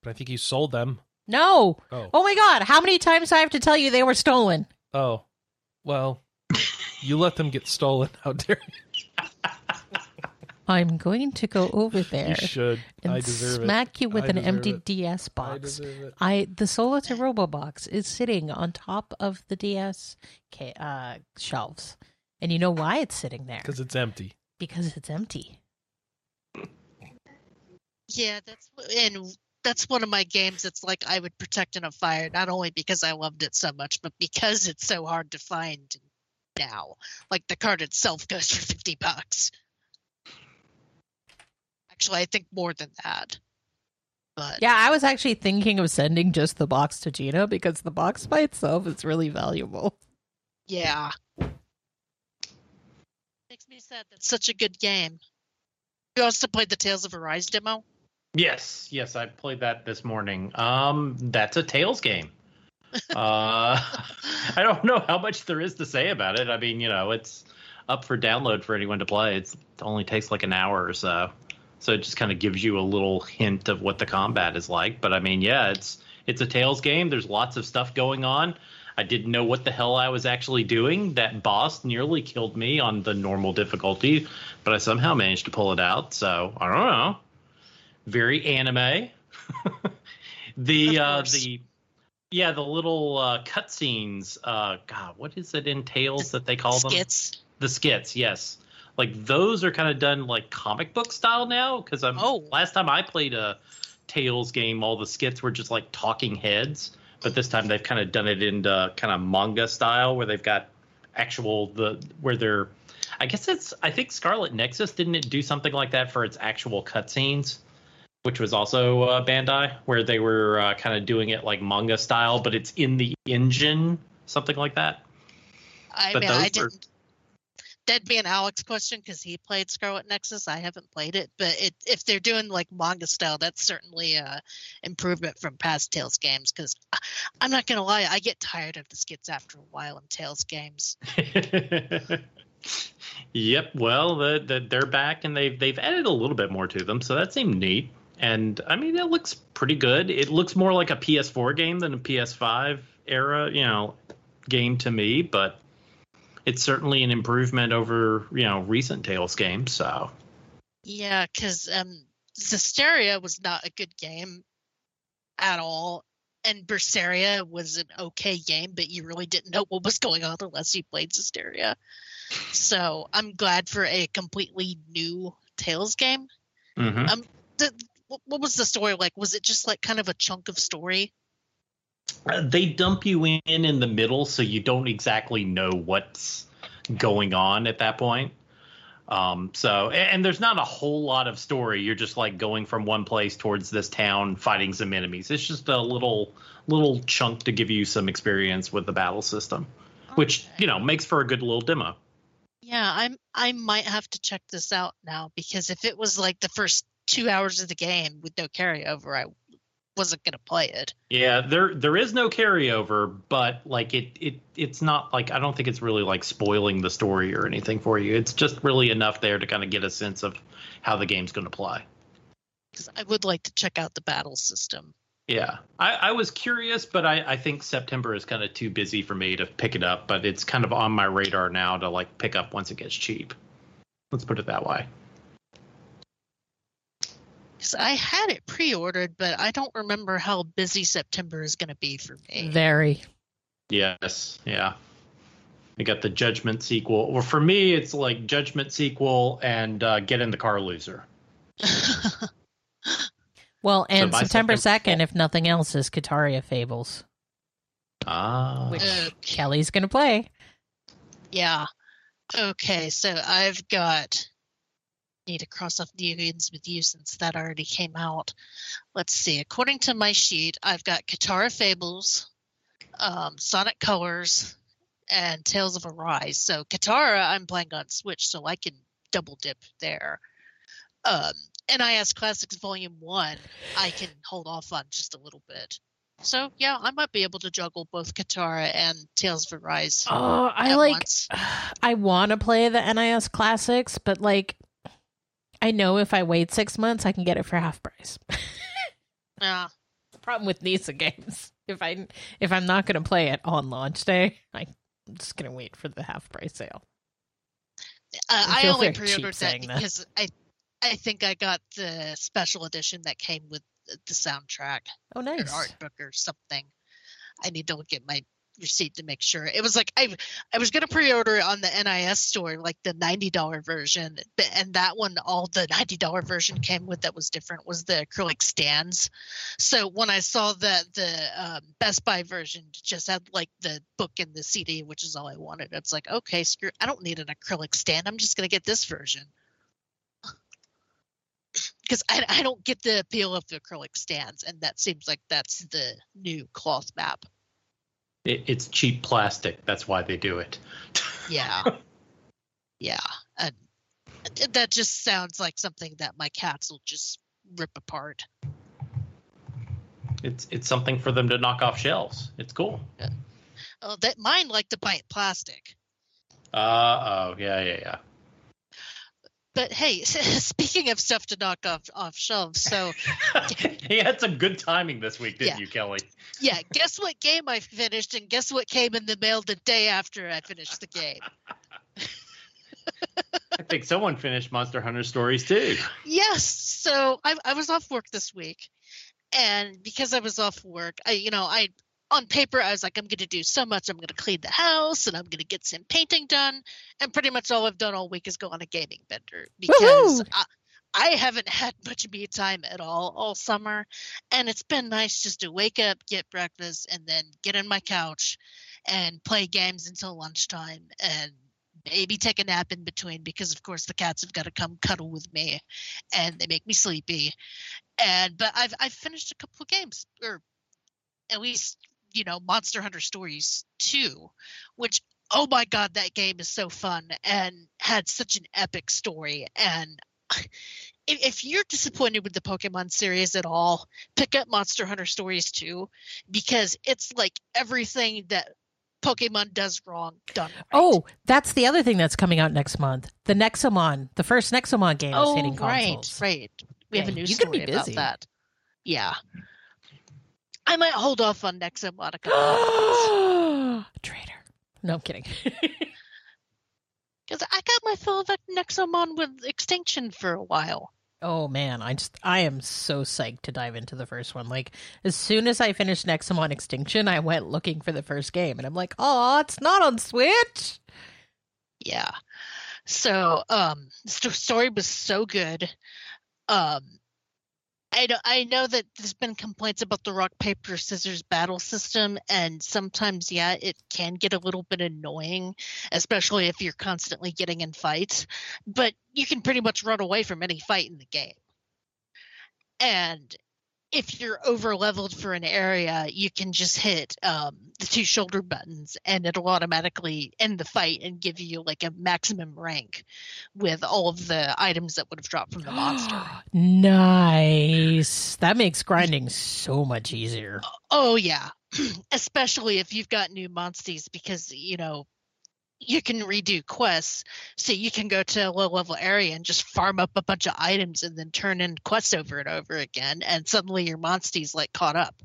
but I think you sold them. No. Oh, Oh my god, how many times do I have to tell you they were stolen? oh, well, you let them get stolen. How dare I'm going to go over there You should. and I deserve smack you with I an empty it. DS it. I box. deserve it. I the Solatorobo box is sitting on top of the DS ca- uh, shelves, and you know why it's sitting there? Because it's empty. Because it's empty. Yeah, that's and that's one of my games. That's like I would protect in a fire, not only because I loved it so much, but because it's so hard to find now. Like the card itself goes for fifty bucks. Actually, I think more than that. But Yeah, I was actually thinking of sending just the box to Gina because the box by itself is really valuable. Yeah. Makes me sad. That's such a good game. You also played the Tales of Arise demo. Yes, yes, I played that this morning. Um, that's a Tales game. uh, I don't know how much there is to say about it. I mean, you know, it's up for download for anyone to play. It's, it only takes like an hour or so, so it just kind of gives you a little hint of what the combat is like. But I mean, yeah, it's it's a Tales game. There's lots of stuff going on. I didn't know what the hell I was actually doing. That boss nearly killed me on the normal difficulty, but I somehow managed to pull it out. So I don't know very anime. the uh the yeah, the little uh cutscenes, uh god, what is it entails that they call them? Skits. The skits, yes. Like those are kind of done like comic book style now cuz I'm Oh. last time I played a Tales game all the skits were just like talking heads, but this time they've kind of done it into kind of manga style where they've got actual the where they're I guess it's I think Scarlet Nexus didn't it do something like that for its actual cutscenes? which was also uh, Bandai, where they were uh, kind of doing it like manga style, but it's in the engine, something like that. I But mean, I those are- didn't. That'd be an Alex question because he played Scarlet Nexus. I haven't played it, but it, if they're doing like manga style, that's certainly a improvement from past Tales games. Because I'm not gonna lie, I get tired of the skits after a while in Tales games. yep. Well, the, the, they're back and they've they've added a little bit more to them, so that seemed neat. And I mean, it looks pretty good. It looks more like a PS4 game than a PS5 era, you know, game to me. But it's certainly an improvement over you know recent Tales games. So Yeah, because um, was not a good game at all, and Berseria was an okay game, but you really didn't know what was going on unless you played Zesteria. So I'm glad for a completely new Tales game. mhm. The, what what was the story like? Was it just like kind of a chunk of story? They dump you in in the middle so you don't exactly know what's going on at that point. Um so and, and there's not a whole lot of story. You're just like going from one place towards this town fighting some enemies. It's just a little little chunk to give you some experience with the battle system which you know makes for a good little demo. Yeah, I'm. I might have to check this out now because if it was like the first two hours of the game with no carryover, I wasn't gonna play it. Yeah, there there is no carryover, but like it it it's not like I don't think it's really like spoiling the story or anything for you. It's just really enough there to kind of get a sense of how the game's going to play. Because I would like to check out the battle system. Yeah, I, I was curious, but I, I think September is kind of too busy for me to pick it up. But it's kind of on my radar now to like pick up once it gets cheap. Let's put it that way. Because I had it pre-ordered, but I don't remember how busy September is going to be for me. Very. Yes, yeah. I got the Judgment sequel. Well, for me, it's like Judgment sequel and uh, Get in the Car Loser. Well, and by September September- 2nd, if nothing else, is Kitaria Fables, Ah, which Okay. Kelley's going to play. yeah. Okay, so I've got need to cross off New Games with you since that already came out. Let's see. According to my sheet, I've got Kitaria Fables, um, Sonic Colors, and Tales of Arise. So Kitaria, I'm playing on Switch, so I can double dip there. Um, NIS Classics Volume One, I can hold off on just a little bit. So yeah, I might be able to juggle both Kitaria and Tales of Arise. Oh, I like. once. I want to play the NIS classics, but like, I know if I wait six months, I can get it for half price. Yeah. the problem with NISA games, if I if I'm not going to play it on launch day, I'm just going to wait for the half price sale. Uh, I only pre-ordered that that. because I, I think I got the special edition that came with the- soundtrack Oh, or nice. art book or something. I need to look at my receipt to make sure. It was like I, I was gonna pre-order it on the NIS store, like the ninety dollar version, and that one, all the ninety dollar version came with that was different was the acrylic stands. So when I saw that the um, Best Buy version just had like the book and the CD, which is all I wanted, it's like okay, screw. I don't need an acrylic stand. I'm just gonna get this version because I, I don't get the appeal of the acrylic stands, and that seems like that's the new cloth map. It, it's cheap plastic. That's why they do it. Yeah, yeah, and that just sounds like something that my cats will just rip apart. It's it's something for them to knock off shelves. It's cool. Oh, that mine like to bite plastic. Uh oh, yeah, yeah, yeah. But hey, speaking of stuff to knock off off shelves, so he had some good timing this week, didn't Yeah. you, Kelley? yeah, guess what game I finished, and guess what came in the mail the day after I finished the game. I think someone finished Monster Hunter Stories too. Yes. So I, I was off work this week, and because I was off work, I you know I on paper I was like I'm going to do so much. I'm going to clean the house and I'm going to get some painting done. And pretty much all I've done all week is go on a gaming bender because I, I haven't had much me time at all all summer, and it's been nice just to wake up, get breakfast, and then get on my couch and play games until lunchtime and maybe take a nap in between because of course the cats have got to come cuddle with me and they make me sleepy and but i've i've finished a couple of games or at least you know monster hunter stories 2 which oh my god that game is so fun and had such an epic story and if, you're disappointed with the pokemon series at all pick up monster hunter stories 2 because it's like everything that pokemon does wrong done right. Oh, that's the other thing that's coming out next month. The Nexomon, the first Nexomon game is oh hitting right consoles. right right. we have a new you could be story about that yeah i might hold off on nexomon a couple months. Traitor. No, I'm kidding. Because I got my fill of Nexomon with Extinction for a while. oh man, I just I am so psyched to dive into the first one. Like as soon as I finished Nexomon Extinction, I went looking for the first game, and I'm like, oh, it's not on Switch. Yeah. So, um, the sto- story was so good. Um, I know, I know that there's been complaints about the rock paper scissors battle system, and sometimes, yeah, it can get a little bit annoying, especially if you're constantly getting in fights. But you can pretty much run away from any fight in the game, and if you're over leveled for an area, you can just hit um, the two shoulder buttons and it'll automatically end the fight and give you like a maximum rank with all of the items that would have dropped from the monster. nice. That makes grinding so much easier. Oh yeah, especially if you've got new monsters because you know you can redo quests, so you can go to a low level area and just farm up a bunch of items and then turn in quests over and over again, and suddenly your monsters like caught up.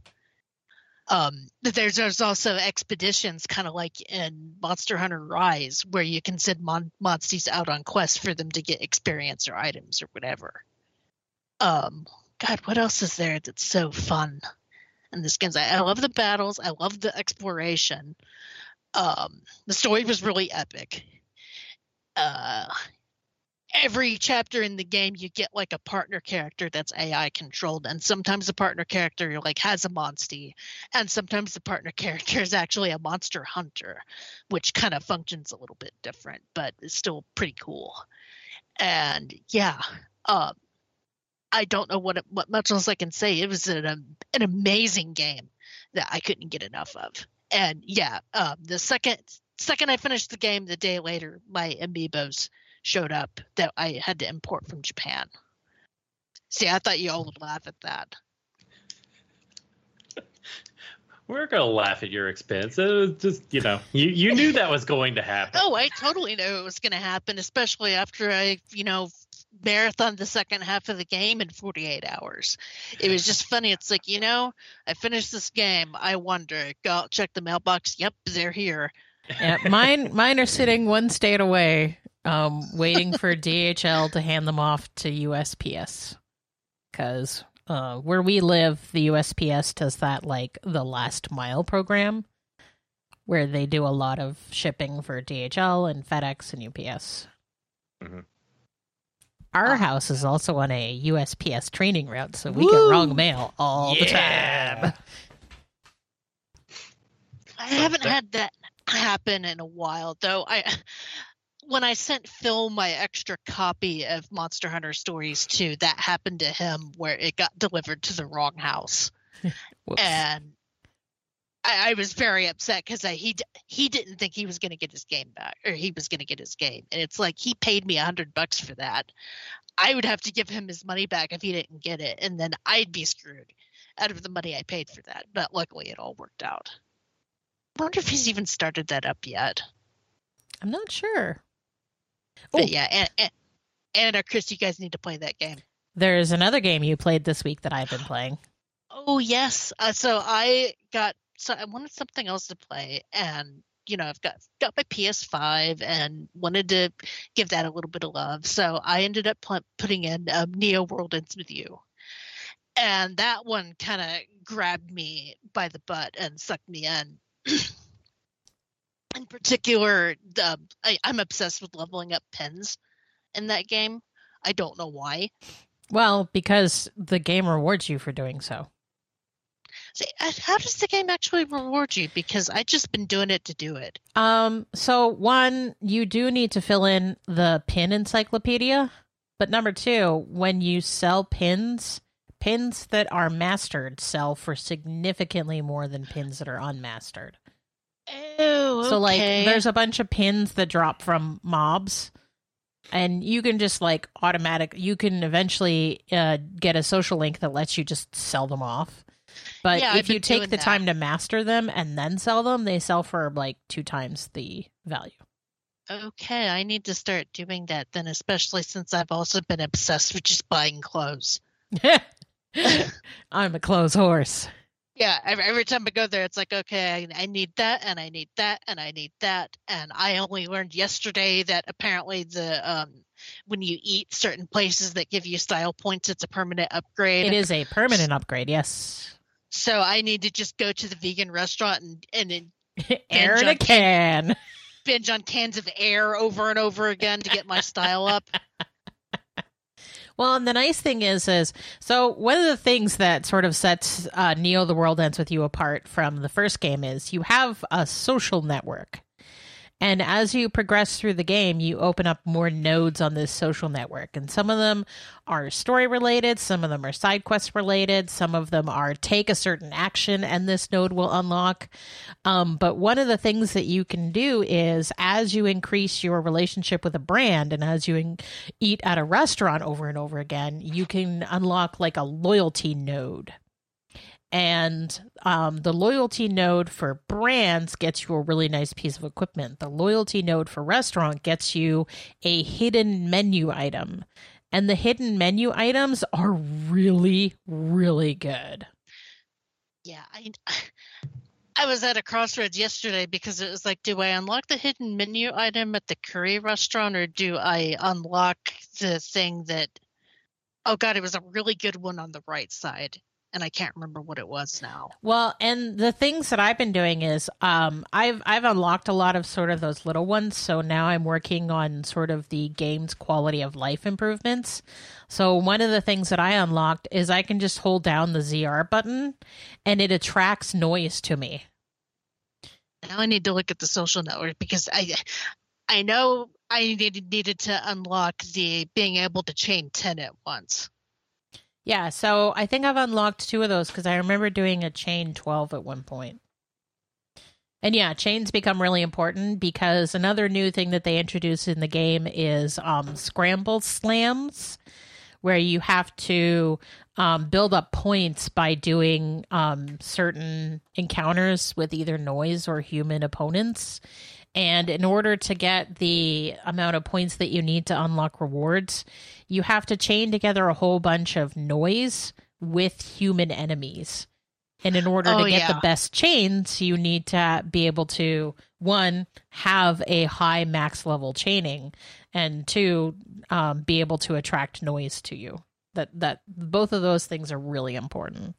Um, there's there's also expeditions, kind of like in Monster Hunter Rise, where you can send mon- monsters out on quests for them to get experience or items or whatever. Um, God, what else is there that's so fun? in this game. I, I love the battles. I love the exploration. Um, the story was really epic. Uh, every chapter in the game, you get like a partner character that's AI controlled, and sometimes the partner character like has a monstie, and sometimes the partner character is actually a monster hunter, which kind of functions a little bit different, but it's still pretty cool. And yeah, um, I don't know what it, what much else I can say. It was an an amazing game that I couldn't get enough of. And yeah, um, the second second I finished the game, the day later, my amiibos showed up that I had to import from Japan. See, I thought you all would laugh at that. We're gonna laugh at your expense. It was just you know, you you knew that was going to happen. Oh, I totally knew it was going to happen, especially after I, you know, marathon the second half of the game in 48 hours. It was just funny. It's like, you know, I finished this game. I wonder, go out, check the mailbox. Yep, they're here. Yeah, mine mine are sitting one state away, um, waiting for DHL to hand them off to USPS. Because uh, where we live, the USPS does that like the last mile program, where they do a lot of shipping for DHL and FedEx and UPS. Mhm. Our Ah. house is also on a USPS training route, so we Woo! get wrong mail all the time. I haven't had that happen in a while, though. I when I sent Phil my extra copy of Monster Hunter Stories 2, that happened to him where it got delivered to the wrong house. And I, I was very upset because he he didn't think he was going to get his game back, or he was going to get his game, and it's like he paid me a hundred bucks for that. I would have to give him his money back if he didn't get it, and then I'd be screwed out of the money I paid for that. But luckily, it all worked out. I wonder if he's even started that up yet. I'm not sure. But Oh. yeah, and, and and uh, Chris, you guys need to play that game. There's another game you played this week that I've been playing. Oh yes. Uh, so I got so I wanted something else to play, and you know I've got got my PS5 and wanted to give that a little bit of love. So I ended up putting in um, Neo World Ends with You, and that one kind of grabbed me by the butt and sucked me in. in particular, the, I, I'm obsessed with leveling up pins in that game. I don't know why. Well, because the game rewards you for doing so. See, uh, how does the game actually reward you? Because I just been doing it to do it. Um, so one, you do need to fill in the pin encyclopedia, but number two, when you sell pins, pins that are mastered sell for significantly more than pins that are unmastered. Oh, So like there's a bunch of pins that drop from mobs and you can just like automatic you can eventually uh, get a social link that lets you just sell them off. But Yeah, if you take the that. time to master them and then sell them, they sell for like two times the value. okay. I need to start doing that then, especially since I've also been obsessed with just buying clothes. I'm a clothes horse. Yeah, every, every time I go there, it's like, okay, I, I need that, and I need that, and I need that, and I only learned yesterday that apparently the um, when you eat certain places that give you style points, it's a permanent upgrade. It is a permanent upgrade, yes. So I need to just go to the vegan restaurant and and then Air in a Binge can. binge on cans of air over and over again to get my style up. Well, and the nice thing is, is so one of the things that sort of sets uh, Neo: The World Ends with You apart from the first game is you have a social network, And as you progress through the game, you open up more nodes on this social network. And some of them are story related, some of them are side quest related, some of them are take a certain action and this node will unlock. Um, but one of the things that you can do is as you increase your relationship with a brand and as you in- eat at a restaurant over and over again, you can unlock like a loyalty node and um, the loyalty node for brands gets you a really nice piece of equipment. The loyalty node for restaurant gets you a hidden menu item. And the hidden menu items are really, really good. Yeah, I I was at a crossroads yesterday because it was like, do I unlock the hidden menu item at the curry restaurant or do I unlock the thing that oh god, it was a really good one on the right side and I can't remember what it was now. Well, and the things that I've been doing is um, I've I've unlocked a lot of sort of those little ones. So now I'm working on sort of the game's quality of life improvements. So one of the things that I unlocked is I can just hold down the ZR button, and it attracts noise to me. Now I need to look at the social network because I I know I needed needed to unlock the being able to chain ten at once. Yeah, so I think I've unlocked two of those because I remember doing a chain 12 at one point. And yeah, chains become really important because another new thing that they introduced in the game is um, scramble slams, where you have to um, build up points by doing um, certain encounters with either noise or human opponents. And in order to get the amount of points that you need to unlock rewards, you have to chain together a whole bunch of noise with human enemies. And in order Oh, to get yeah. the best chains, you need to be able to one have a high max level chaining, and two um, be able to attract noise to you. That that both of those things are really important,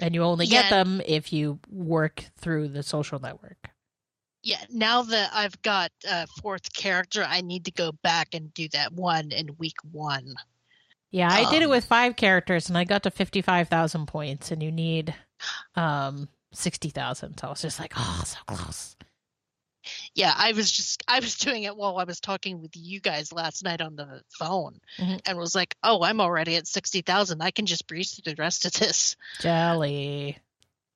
and you only get Yeah. them if you work through the social network. Yeah, now that I've got a fourth character, I need to go back and do that one in week one. Yeah, I did it Um, with five characters, and I got to fifty five thousand points, and you need um sixty thousand. So I was just like, oh, so close. Yeah, I was just I was doing it while I was talking with you guys last night on the phone, Mhm. and was like, "Oh, I'm already at sixty thousand. I can just breeze through the rest of this." Jelly.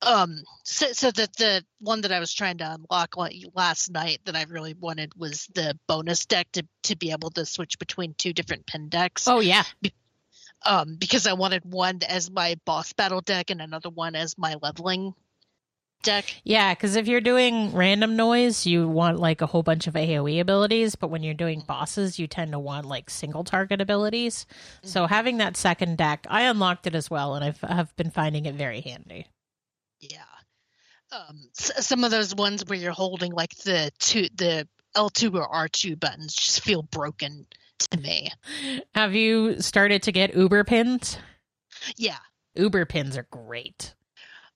Um, so so that the one that I was trying to unlock last night that I really wanted was the bonus deck to to be able to switch between two different pin decks. Oh yeah, um, because I wanted one as my boss battle deck and another one as my leveling deck. yeah. Because if you're doing random noise, you want like a whole bunch of AOE abilities, but when you're doing bosses, you tend to want like single target abilities. So having that second deck, I unlocked it as well, and I've have been finding it very handy. Yeah. Um, s- some of those ones where you're holding like the two, the L2 or R2 buttons just feel broken to me. Have you started to get Uber pins? Yeah. Uber pins are great.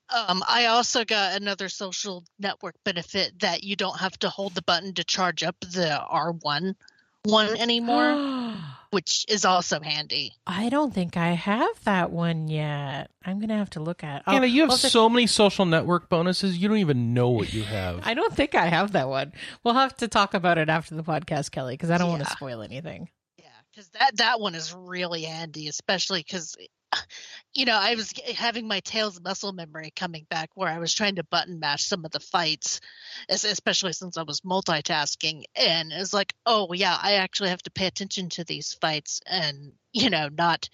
Um, I also got another social network benefit that you don't have to hold the button to charge up the R1 one anymore, which is also handy. I don't think I have that one yet. I'm gonna have to look at. Oh, Hannah, you have well, the- so many social network bonuses, you don't even know what you have. I don't think I have that one. We'll have to talk about it after the podcast, Kelley, because I don't want to spoil anything. Yeah, because that that one is really handy, especially because, you know, I was having my Tales muscle memory coming back where I was trying to button mash some of the fights, especially since I was multitasking, and it's like, oh yeah, I actually have to pay attention to these fights and you know not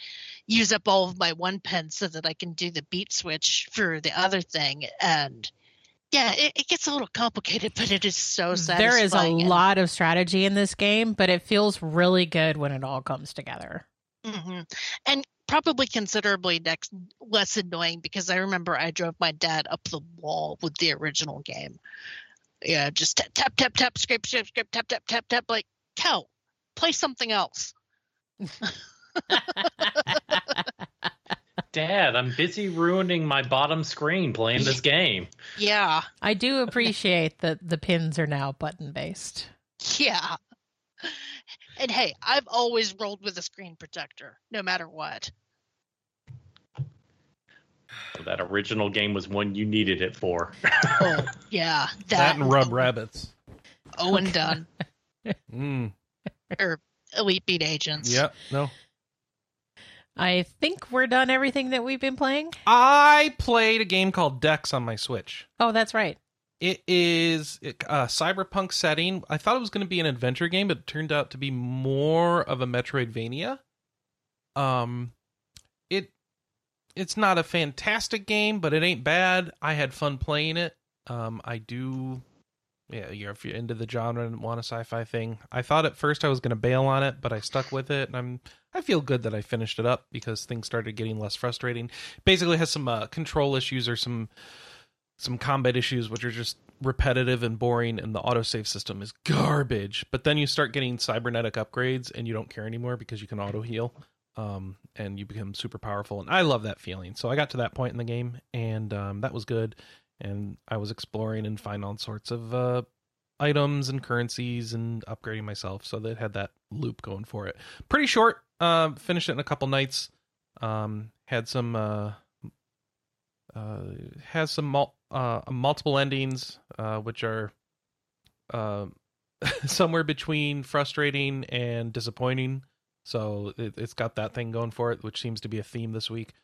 use up all of my one pen so that I can do the beat switch for the other thing and. Yeah, it, it gets a little complicated, but it is so satisfying. There is a and- lot of strategy in this game, but it feels really good when it all comes together. hmm And probably considerably next less annoying because I remember I drove my dad up the wall with the original game. Yeah, just tap tap tap tap scrape scrape scrape tap tap tap tap like cow, play something else. Dad, I'm busy ruining my bottom screen playing this game. Yeah, I do appreciate that the pins are now button based. yeah. And hey, I've always rolled with a screen protector, no matter what. That original game was one you needed it for. Oh yeah, that and and- rub rabbits. Ouendan. Mm, or Elite Beat Agents. yep. No. I think we're done everything that we've been playing. I played a game called Dex on my Switch. Oh, that's right. It is a cyberpunk setting. I thought it was going to be an adventure game, but it turned out to be more of a Metroidvania. Um, it it's not a fantastic game, but it ain't bad. I had fun playing it. Um, I do, yeah. You're if you're into the genre and want a sci-fi thing, I thought at first I was going to bail on it, but I stuck with it, and I'm I feel good that I finished it up because things started getting less frustrating. Basically, has some uh, control issues or some some combat issues which are just repetitive and boring and the autosave system is garbage. But then you start getting cybernetic upgrades and you don't care anymore because you can auto heal um, and you become super powerful. And i love that feeling. So i got to that point in the game and um, that was good. And i was exploring and finding all sorts of uh, items and currencies and upgrading myself so that had that loop going for it. Pretty short um, finished it in a couple nights. Um, had some uh, uh, has some mul- uh, multiple endings, uh, which are uh, somewhere between frustrating and disappointing. So it, it's got that thing going for it, which seems to be a theme this week.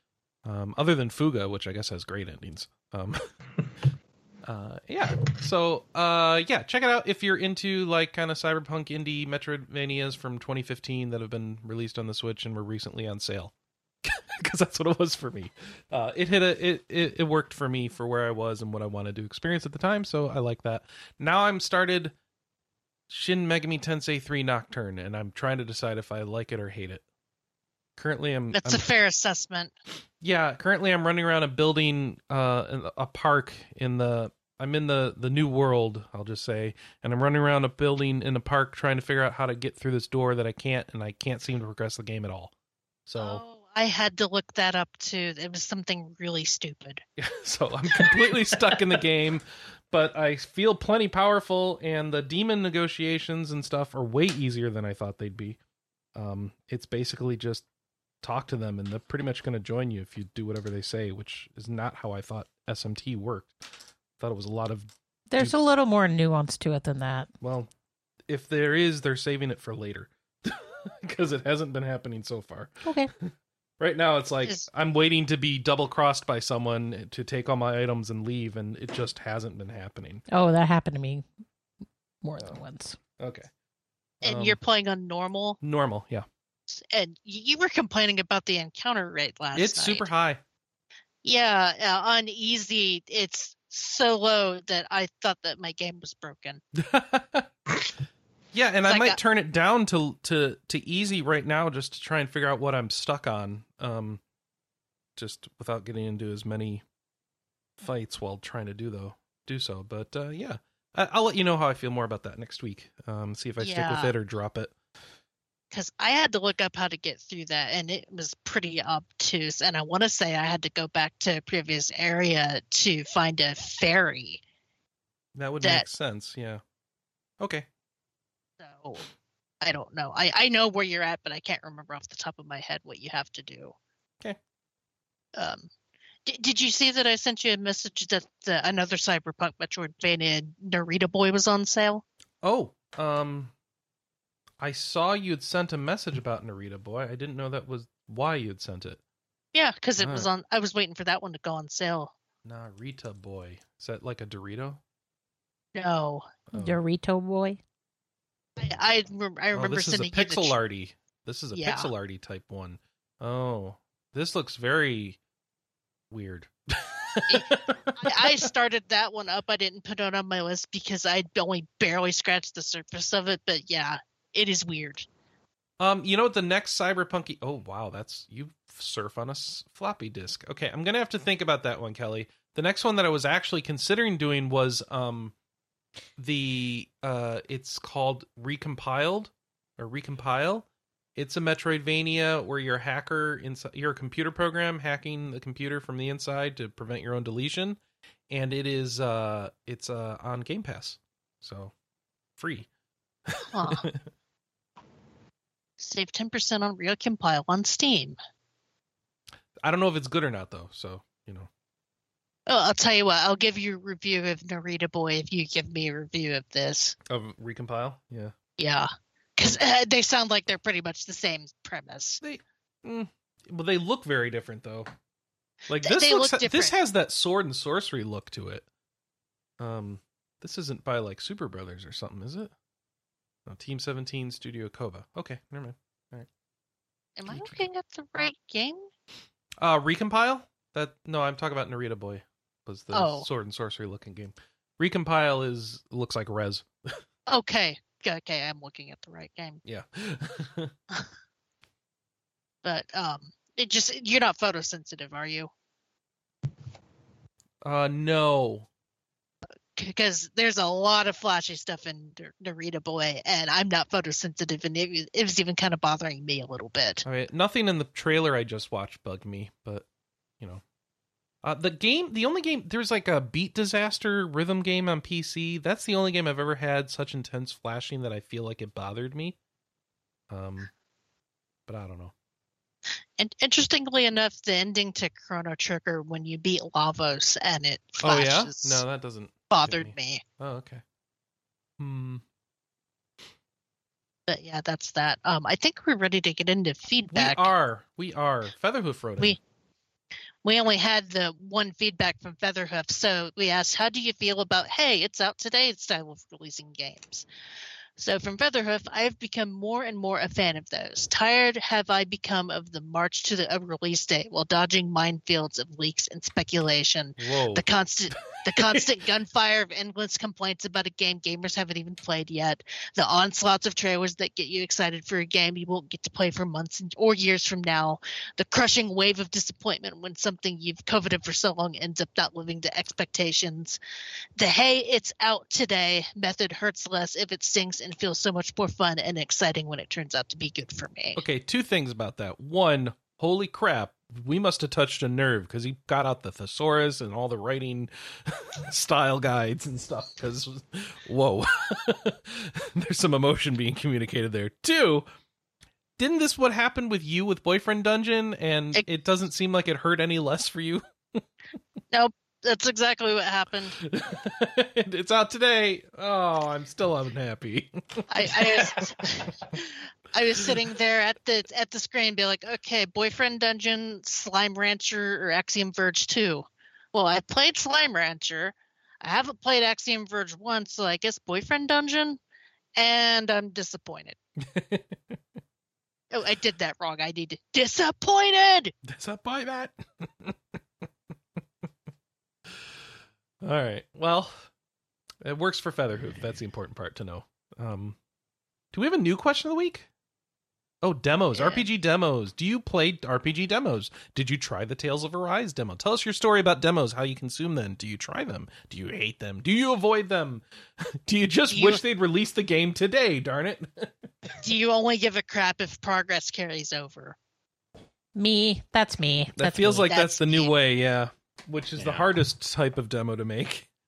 Um, other than Fuga, which I guess has great endings. Um, uh, yeah. So uh, yeah, check it out if you're into like kind of cyberpunk indie Metroidvanias from 2015 that have been released on the Switch and were recently on sale because that's what it was for me. Uh, it hit a it, it it worked for me for where I was and what I wanted to experience at the time, so I like that. Now I'm started Shin Megami Tensei 3 Nocturne, and I'm trying to decide if I like it or hate it. Currently, I'm That's I'm, a fair assessment. yeah. Currently, I'm running around a building, uh, a park in the. I'm in the the new world, I'll just say, and I'm running around a building in a park trying to figure out how to get through this door that I can't, and I can't seem to progress the game at all. So. Oh, I had to look that up too. It was something really stupid. Yeah, so I'm completely stuck in the game, but I feel plenty powerful, and the demon negotiations and stuff are way easier than I thought they'd be. Um, it's basically just talk to them, and they're pretty much going to join you if you do whatever they say, which is not how I thought SMT worked. I thought it was a lot of There's a little more nuance to it than that. well, if there is, they're saving it for later because it hasn't been happening so far. Okay. Right now, it's like Is- I'm waiting to be double crossed by someone to take all my items and leave, and it just hasn't been happening. Oh, that happened to me more than Oh. once. Okay. And Um, you're playing on normal, normal, yeah. and you were complaining about the encounter rate last night. it's night. super high. Yeah, uh, on easy, it's so low that I thought that my game was broken. yeah, and I like might a- turn it down to to to easy right now just to try and figure out what I'm stuck on. Um, just without getting into as many fights while trying to do though do so. But uh, yeah, I, I'll let you know how I feel more about that next week. Um, see if I stick with it or drop it. because I had to look up how to get through that, and it was pretty obtuse. And I want to say I had to go back to a previous area to find a ferry. That would That- make sense. Yeah. Okay. So I don't know. I I know where you're at, but I can't remember off the top of my head what you have to do. Okay. Um, did, did you see that I sent you a message that the, another Cyberpunk Metroidvania Narita Boy was on sale? Oh, um, I saw you'd sent a message about Narita Boy. I didn't know that was why you'd sent it. Yeah, because it was on. I was waiting for that one to go on sale. Narita Boy. Is that like a Dorito? No, Oh. Dorito boy. I I, rem- I Oh, remember this is a sending you the pixel arty. This is a Yeah. pixel arty type one. Oh, this looks very weird. I, I started that one up. I didn't put it on my list because I'd only barely scratched the surface of it. But yeah, it is weird. Um, you know what the next cyberpunky? Oh wow, that's you surf on a s- floppy disk. Okay, I'm gonna have to think about that one, Kelley. The next one that I was actually considering doing was um, the uh, it's called Recompiled or Recompile. It's a Metroidvania where you're a hacker inside. You're a computer program hacking the computer from the inside to prevent your own deletion, and it is uh, it's uh on Game Pass, so free. Huh. Save ten percent on Recompile on Steam. I don't know if it's good or not though. So you know, Oh, I'll tell you what. I'll give you a review of Narita Boy if you give me a review of this. Of recompile, yeah. Yeah, because uh, they sound like they're pretty much the same premise. They, mm, well, they look very different though. Like this they looks, look this has that sword and sorcery look to it. Um, this isn't by like Superbrothers or something, is it? No, Team Seventeen Studio Koba. Okay, never mind. All right. Am I looking at the right game? Uh, recompile. That no, I'm talking about Narita Boy. Was the Oh. sword and sorcery looking game? Recompile is looks like Rez. Okay, okay, I'm looking at the right game. Yeah. But um, it just you're not photosensitive, are you? uh, no. because there's a lot of flashy stuff in Nar- Narita Boy, and I'm not photosensitive, and it, it was even kind of bothering me a little bit. I mean, nothing in the trailer I just watched bugged me, but you know, uh, the game, the only game, there's like a Beat Disaster rhythm game on PC. That's the only game I've ever had such intense flashing that I feel like it bothered me. Um, but I don't know. And interestingly enough, the ending to Chrono Trigger when you beat Lavos and it flashes. Oh yeah, no, that doesn't. bothered me. me. Oh okay. Hmm. But yeah, that's that. Um, I think we're ready to get into feedback. We are, we are. Featherhoof wrote in. We- we only had the one feedback from Featherhoof, so we asked, "How do you feel about hey, it's out today it's style of releasing games?" So from Featherhoof, I have become more and more a fan of those. Tired have I become of the march to the release date while dodging minefields of leaks and speculation. Whoa. The constant the constant gunfire of endless complaints about a game gamers haven't even played yet. The onslaughts of trailers that get you excited for a game you won't get to play for months or years from now. The crushing wave of disappointment when something you've coveted for so long ends up not living to expectations. The hey, it's out today method hurts less if it stinks and feels so much more fun and exciting when it turns out to be good for me. Okay, two things about that. One, holy crap, we must have touched a nerve because he got out the thesaurus and all the writing style guides and stuff. Because, whoa, there's some emotion being communicated there. Two, didn't this what happened with you with Boyfriend Dungeon and It- it doesn't seem like it hurt any less for you? That's exactly what happened. it's out today. Oh, I'm still unhappy. I, I was I was sitting there at the at the screen, be like, okay, boyfriend dungeon, slime rancher, or Axiom Verge two. Well, I played Slime Rancher. I haven't played Axiom Verge one, so I guess boyfriend dungeon, and I'm disappointed. Oh, I did that wrong. I need to disappointed. Does that buy that? All right. Well, it works for Featherhoof. That's the important part to know. Um, do we have a new question of the week? Oh, demos, Yeah. RPG demos. Do you play RPG demos? Did you try the Tales of Arise demo? Tell us your story about demos, how you consume them. Do you try them? Do you hate them? Do you avoid them? Do you just Do you- wish they'd release the game today, darn it? Do you only give a crap if progress carries over? Me, that's me. That That's feels me. like that's, That's the new way, yeah. Which is the hardest type of demo to make.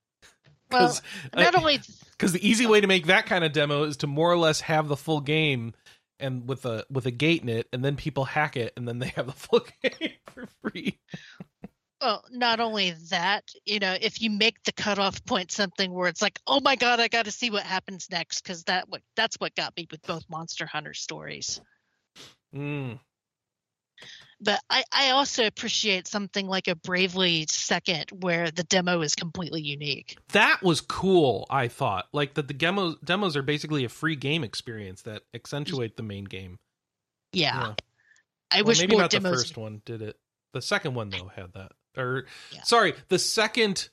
Well, Because not only because the easy way to make that kind of demo is to more or less have the full game and with a with a gate in it, and then people hack it, and then they have the full game for free. Well, not only that, you know, if you make the cutoff point something where it's like, oh my god, I got to see what happens next, because that what that's what got me with both Monster Hunter stories. Mm. But I I also appreciate something like a Bravely Second, where the demo is completely unique. That was cool. I thought like that the demos demos are basically a free game experience that accentuate the main game. Yeah, Yeah. I Well, wish maybe more not the first one did it. The second one though had that. Or Yeah. sorry, the second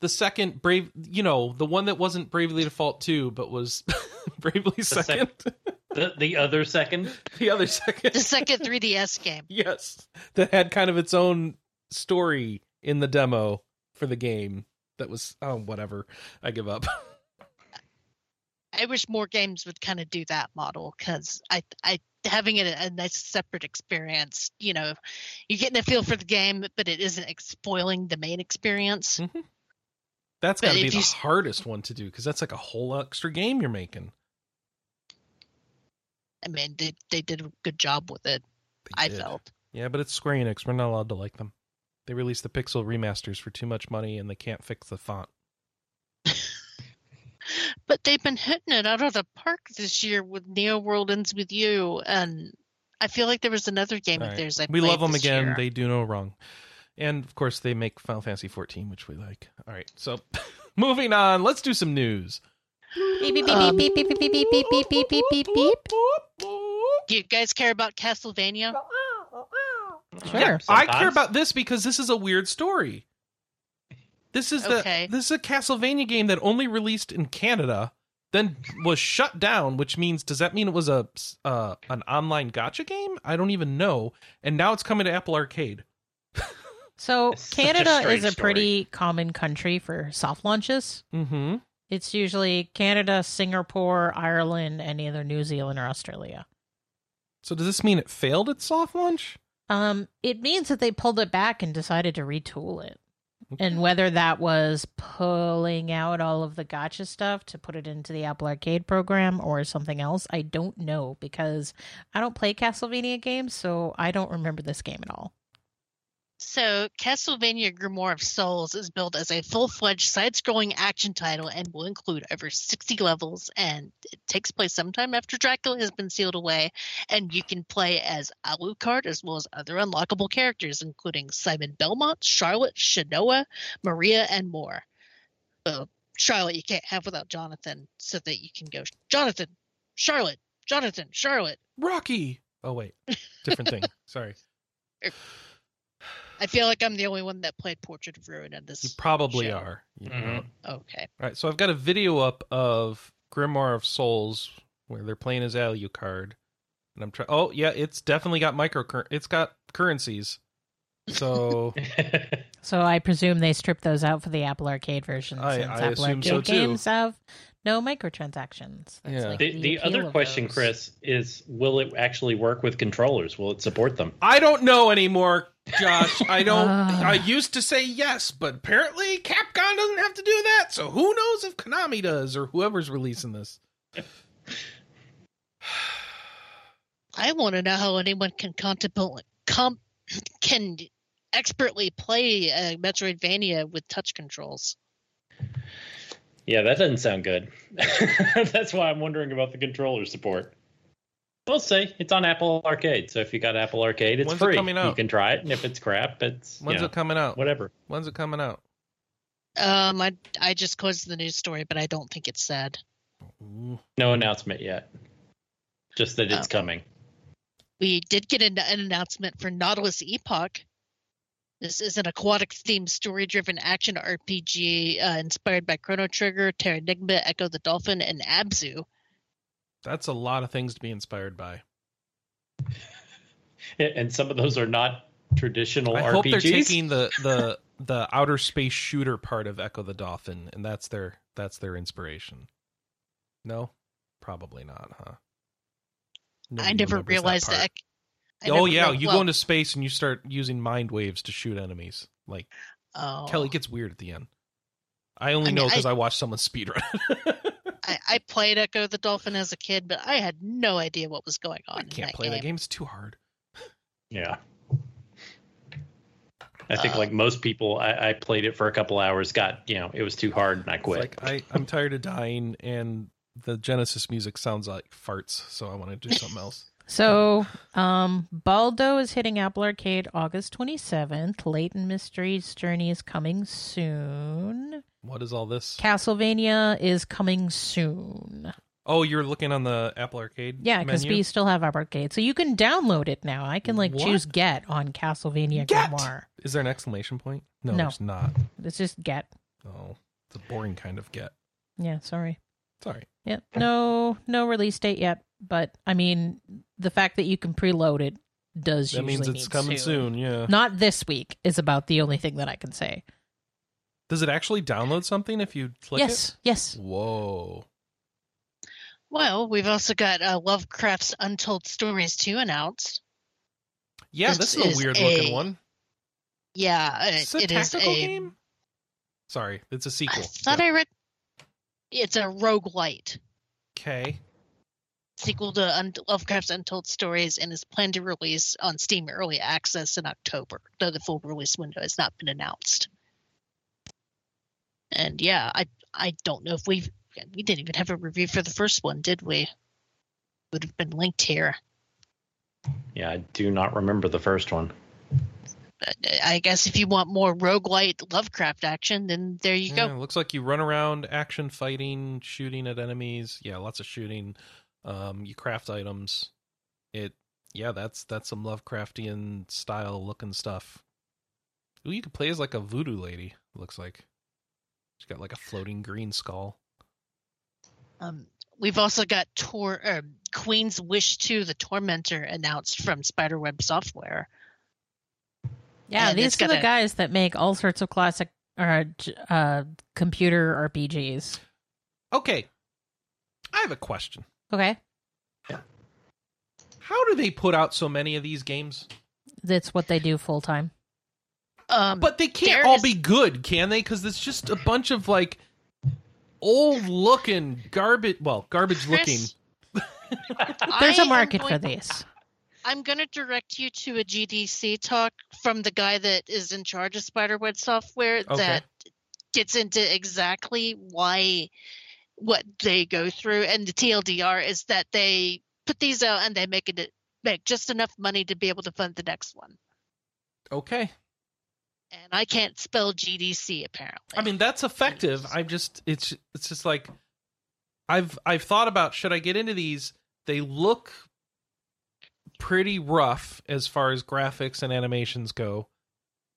the second brave you know, the one that wasn't Bravely Default 2 but was Bravely sec- second. The the other second. the other second. the second 3DS game. yes. That had kind of its own story in the demo for the game. That was oh whatever. I give up. I wish more games would kind of do that model because I I having it a, a nice separate experience. You know, you're getting a feel for the game, but it isn't spoiling the main experience. Mm-hmm. That's got to be the s- hardest one to do because that's like a whole extra game you're making. I mean, they they did a good job with it. I felt. Yeah, but it's Square Enix. We're not allowed to like them. They released the Pixel remasters for too much money and they can't fix the font. But they've been hitting it out of the park this year with Neo World Ends with You, and I feel like there was another game All of right. theirs. I we love them again. year. They do no wrong. And of course, they make Final Fantasy 14, which we like. All right, so moving on, let's do some news. Beep, beep, beep, Um, beep, beep, beep, beep, beep, beep, beep, beep, beep, beep, beep. Do you guys care about Castlevania? Sure. I care about this because this is a weird story. This is the Okay. this is a Castlevania game that only released in Canada, then was shut down. Which means, does that mean it was a uh, an online gacha game? I don't even know. And now it's coming to Apple Arcade. So It's such a Canada is a story. pretty common country for soft launches. Mm-hmm. It's usually Canada, Singapore, Ireland, any other New Zealand or Australia. So does this mean it failed at soft launch? Um, it means that they pulled it back and decided to retool it. And whether that was pulling out all of the gacha stuff to put it into the Apple Arcade program or something else, I don't know because I don't play Castlevania games, so I don't remember this game at all. So, Castlevania Grimoire of Souls is built as a full-fledged side-scrolling action title and will include over 60 levels and it takes place sometime after Dracula has been sealed away and you can play as Alucard as well as other unlockable characters including Simon Belmont, Charlotte, Shanoa, Maria and more. Charlotte you can't have without Jonathan so that you can go Jonathan, Charlotte, Jonathan, Charlotte. Rocky. Oh wait, different thing. Sorry. Er, I feel like I'm the only one that played Portrait of Ruin in this. You probably Show. are. You Mhm. know. Okay. All right, so I've got a video up of Grimoire of Souls where they're playing as Alucard, and I'm trying. Oh yeah, it's definitely got micro. It's got currencies. So So I presume they stripped those out for the Apple Arcade version I- since I Apple assume Arcade so, too. games have no microtransactions. That's Yeah. like the, the appeal other question, those. Chris, is will it actually work with controllers? Will it support them? I don't know anymore, Josh. I don't. Ah. I used to say yes, but apparently Capcom doesn't have to do that. So who knows if Konami does or whoever's releasing this. I want to know how anyone can contemplate com- can expertly play a Metroidvania with touch controls. Yeah, that doesn't sound good. That's why I'm wondering about the controller support. We'll see. It's on Apple Arcade, so if you got Apple Arcade, it's When's it free. coming out? You can try it, and if it's crap, it's you When's know, it coming out? whatever. When's it coming out? Um, I I just closed the news story, but I don't think it's said. Ooh. No announcement yet. Just that it's Oh. coming. We did get an, an announcement for Nautilus Epoch. This is an aquatic themed story driven action RPG uh, inspired by Chrono Trigger, Terranigma, Ecco the Dolphin, and Abzu. That's a lot of things to be inspired by. And some of those are not traditional I RPGs. hope they're taking the the the outer space shooter part of Ecco the Dolphin, and that's their that's their inspiration. No, probably not, huh? Nobody I never realized part. that. I oh yeah, real- you well, go into space and you start using mind waves to shoot enemies. Like oh. Kelley gets weird at the end. I only I mean, know I- because I, watched someone speedrun. I, I played Ecco the Dolphin as a kid, but I had no idea what was going on. I can't that play game. that game; it's too hard. Yeah. I think, Uh, like most people, I, I played it for a couple hours. Got you know, it was too hard, and I quit. like I, I'm tired of dying, and the Genesis music sounds like farts, so I want to do something else. So, um, Baldo is hitting Apple Arcade August 27th. Layton Mysteries Journey is coming soon. What is all this? Castlevania is coming soon. Oh, you're looking on the Apple Arcade. Yeah, because we still have Apple Arcade. So you can download it now. I can like What? choose get on Castlevania Get! Grimoire. Is there an exclamation point? No, No. there's not. It's just get. Oh, it's a boring kind of get. Yeah, sorry. Sorry. Yeah, no, no release date yet. But I mean, the fact that you can preload it does That means it's mean coming soon. Yeah. Not this week is about the only thing that I can say. Does it actually download something if you click yes, yes. it? Whoa. Well, we've also got uh, Lovecraft's Untold Stories 2 announced. Yeah, This this is a is weird looking a- one. Yeah, uh, It's a it is tactical a. game. Sorry, it's a sequel. thought I read. It's a roguelite. Okay. Sequel to Un- Lovecraft's Untold Stories and is planned to release on Steam Early Access in October, though the full release window has not been announced. And yeah, I I don't know if we've we didn't even have a review for the first one, did we? Would have been linked here. Yeah, I do not remember the first one. Uh, I guess if you want more roguelite Lovecraft action, then there you Yeah, go. it looks like you run around, action, fighting, shooting at enemies. Yeah, lots of shooting. Um, you craft items. It, yeah, that's that's some Lovecraftian style looking stuff. Ooh, you could play as like a voodoo lady. Looks like she's got like a floating green skull. Um, we've also got Tor uh, Queen's Wish 2, the Tormentor, announced from Spiderweb Software. Yeah, And these are the a- guys that make all sorts of classic uh, uh, computer RPGs. Okay, I have a question. Okay, Yeah. How do they put out so many of these games? that's what they do full time. Um, But they can't there all is- be good, can they? Because it's just a bunch of like old looking garbage. Well, garbage looking. There's a market going- for these. I'm going to direct you to a GDC talk from the guy that is in charge of Spiderweb software Okay. that gets into exactly why what they go through. And the TLDR is that they put these out and they make it make just enough money to be able to fund the next one. Okay. And I can't spell GDC apparently. I mean that's effective. I'm just it's it's just like I've I've thought about should I get into these? They look pretty rough as far as graphics and animations go.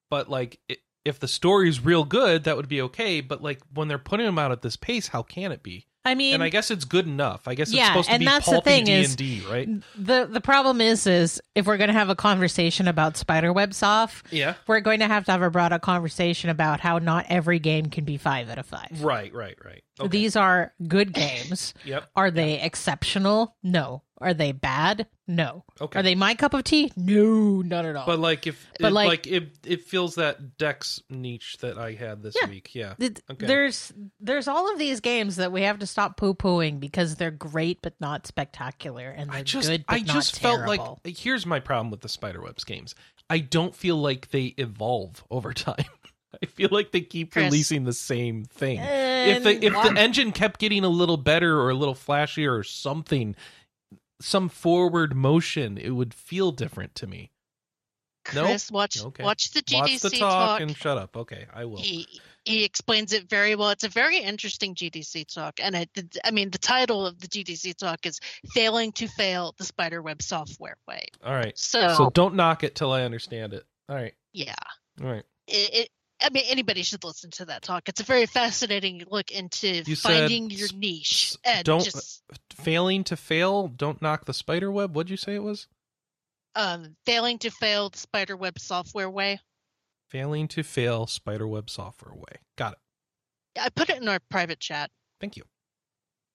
But like i if the story's real good, that would be okay, but like when they're putting them out at this pace, how can it be? I mean, and I guess it's good enough. I guess it's supposed to be that's the pulpy thing D&D, right? the the problem is, is if we're going to have a conversation about Spiderweb Soft, Yeah. we're going to have to have a broader conversation about how not every game can be five out of five. Right, right, right. Okay. These are good games. Yep. Are they exceptional? No. Are they bad? No. Okay. Are they my cup of tea? No, not at all. But like if But it, like- like, it it feels that Dex niche that I had this Yeah. week. Yeah. Th- okay. There's there's all of these games that we have to stop poo pooing because they're great but not spectacular, and they're I just good but I not just felt terrible. like here's my problem with the Spiderwebs games. I don't feel like they evolve over time. I feel like they keep Chris. releasing the same thing. if the if the engine kept getting a little better or a little flashier or something, some forward motion, it would feel different to me. Nope. Chris, watch Okay. watch the GDC Watch the talk, talk. and shut up. Okay, I will. he he explains it very well. It's a very interesting GDC talk, and I, I mean the title of the GDC talk is "Failing to Fail the Spiderweb Software Way." All right. So, So don't knock it till I understand it. All right. yeah, All right. it, it. I mean, anybody should listen to that talk. It's a very fascinating look into You said finding your niche and don't- just Failing to fail, don't knock the spider web. What'd you say it was? um, failing to fail the Spiderweb Software Way. Failing to fail spider web software way. Got it. I put it in our private chat. Thank you.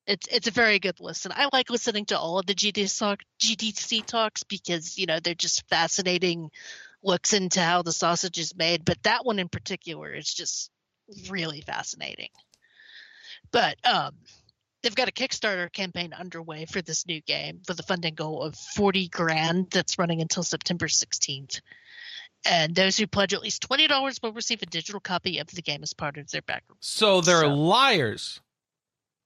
it's it's a very good listen. I like listening to all of the GDC talk, GDC talks because you know they're just fascinating looks into how the sausage is made. But that one in particular is just really fascinating. But um, they've got a Kickstarter campaign underway for this new game with a funding goal of forty grand that's running until September sixteenth. And those who pledge at least twenty dollars will receive a digital copy of the game as part of their back. So they're So- liars.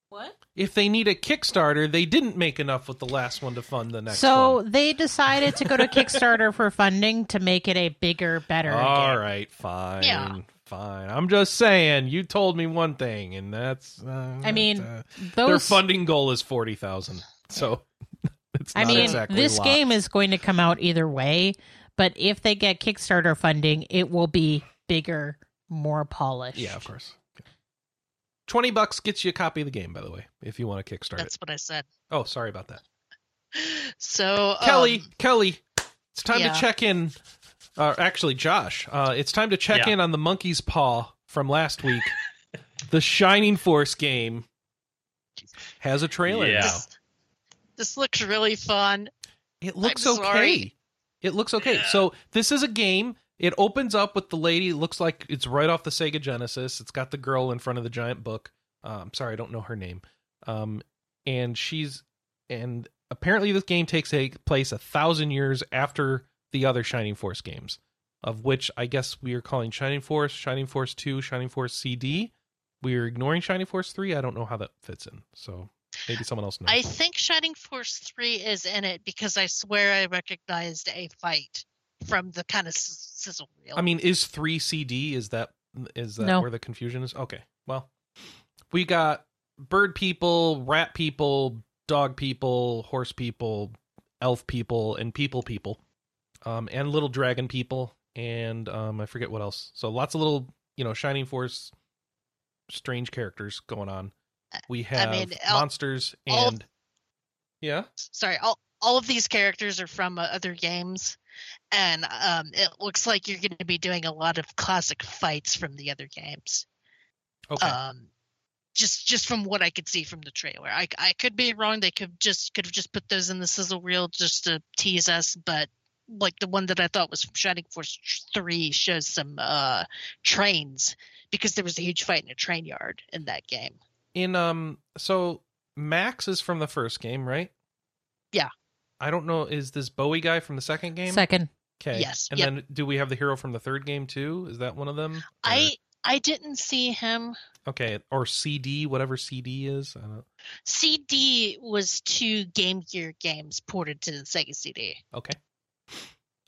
What? If they need a Kickstarter, they didn't make enough with the last one to fund the next So one. they decided to go to Kickstarter for funding to make it a bigger, better. All game. right, fine. Yeah. Fine. I'm just saying, you told me one thing, and that's. Uh, I mean, uh, their funding goal is 40000 So it's I mean, exactly this a lot. game is going to come out either way, but if they get Kickstarter funding, it will be bigger, more polished. Yeah, of course. 20 bucks gets you a copy of the game, by the way, if you want to Kickstart That's it. what I said. Oh, sorry about that. So Kelley, um, Kelley, it's time yeah. to check in. Uh, actually, Josh, uh, it's time to check Yeah. in on the monkey's paw from last week. the Shining Force game has a trailer Yeah. now. this, this looks really fun. It looks I'm okay. sorry. It looks okay. Yeah. So this is a game. It opens up with the lady. Looks like it's right off the Sega Genesis. It's got the girl in front of the giant book. I'm sorry, I don't know her name. Um, and she's and apparently this game takes a place a thousand years after the other Shining Force games, of which I guess we are calling Shining Force, Shining Force Two, Shining Force CD. We are ignoring Shining Force Three. I don't know how that fits in, so maybe someone else knows. I think Shining Force 3 is in it because I swear I recognized a fight from the kind of sizzle reel. I mean, is three CD? Is that is that No. where the confusion is? Okay, well, we got bird people, rat people, dog people, horse people, elf people, and people people, um, and little dragon people, and um, I forget what else. So lots of little, you know, Shining Force, strange characters going on. We have mean, monsters all- and yeah, sorry, all all of these characters are from uh, other games, and um, it looks like you're going to be doing a lot of classic fights from the other games. okay. Um, just just from what I could see from the trailer, I I could be wrong. They could just could have just put those in the sizzle reel just to tease us, but like the one that I thought was from Shining Force Three shows some uh trains because there was a huge fight in a train yard in that game. in um so max is from the first game right Yeah. I don't know is this bowie guy from the second game Second. okay Yes, and yep. then do we have the hero from the third game too is that one of them Or- I I didn't see him. okay or cd whatever cd is i don't CD was two Game Gear games ported to the Sega CD. okay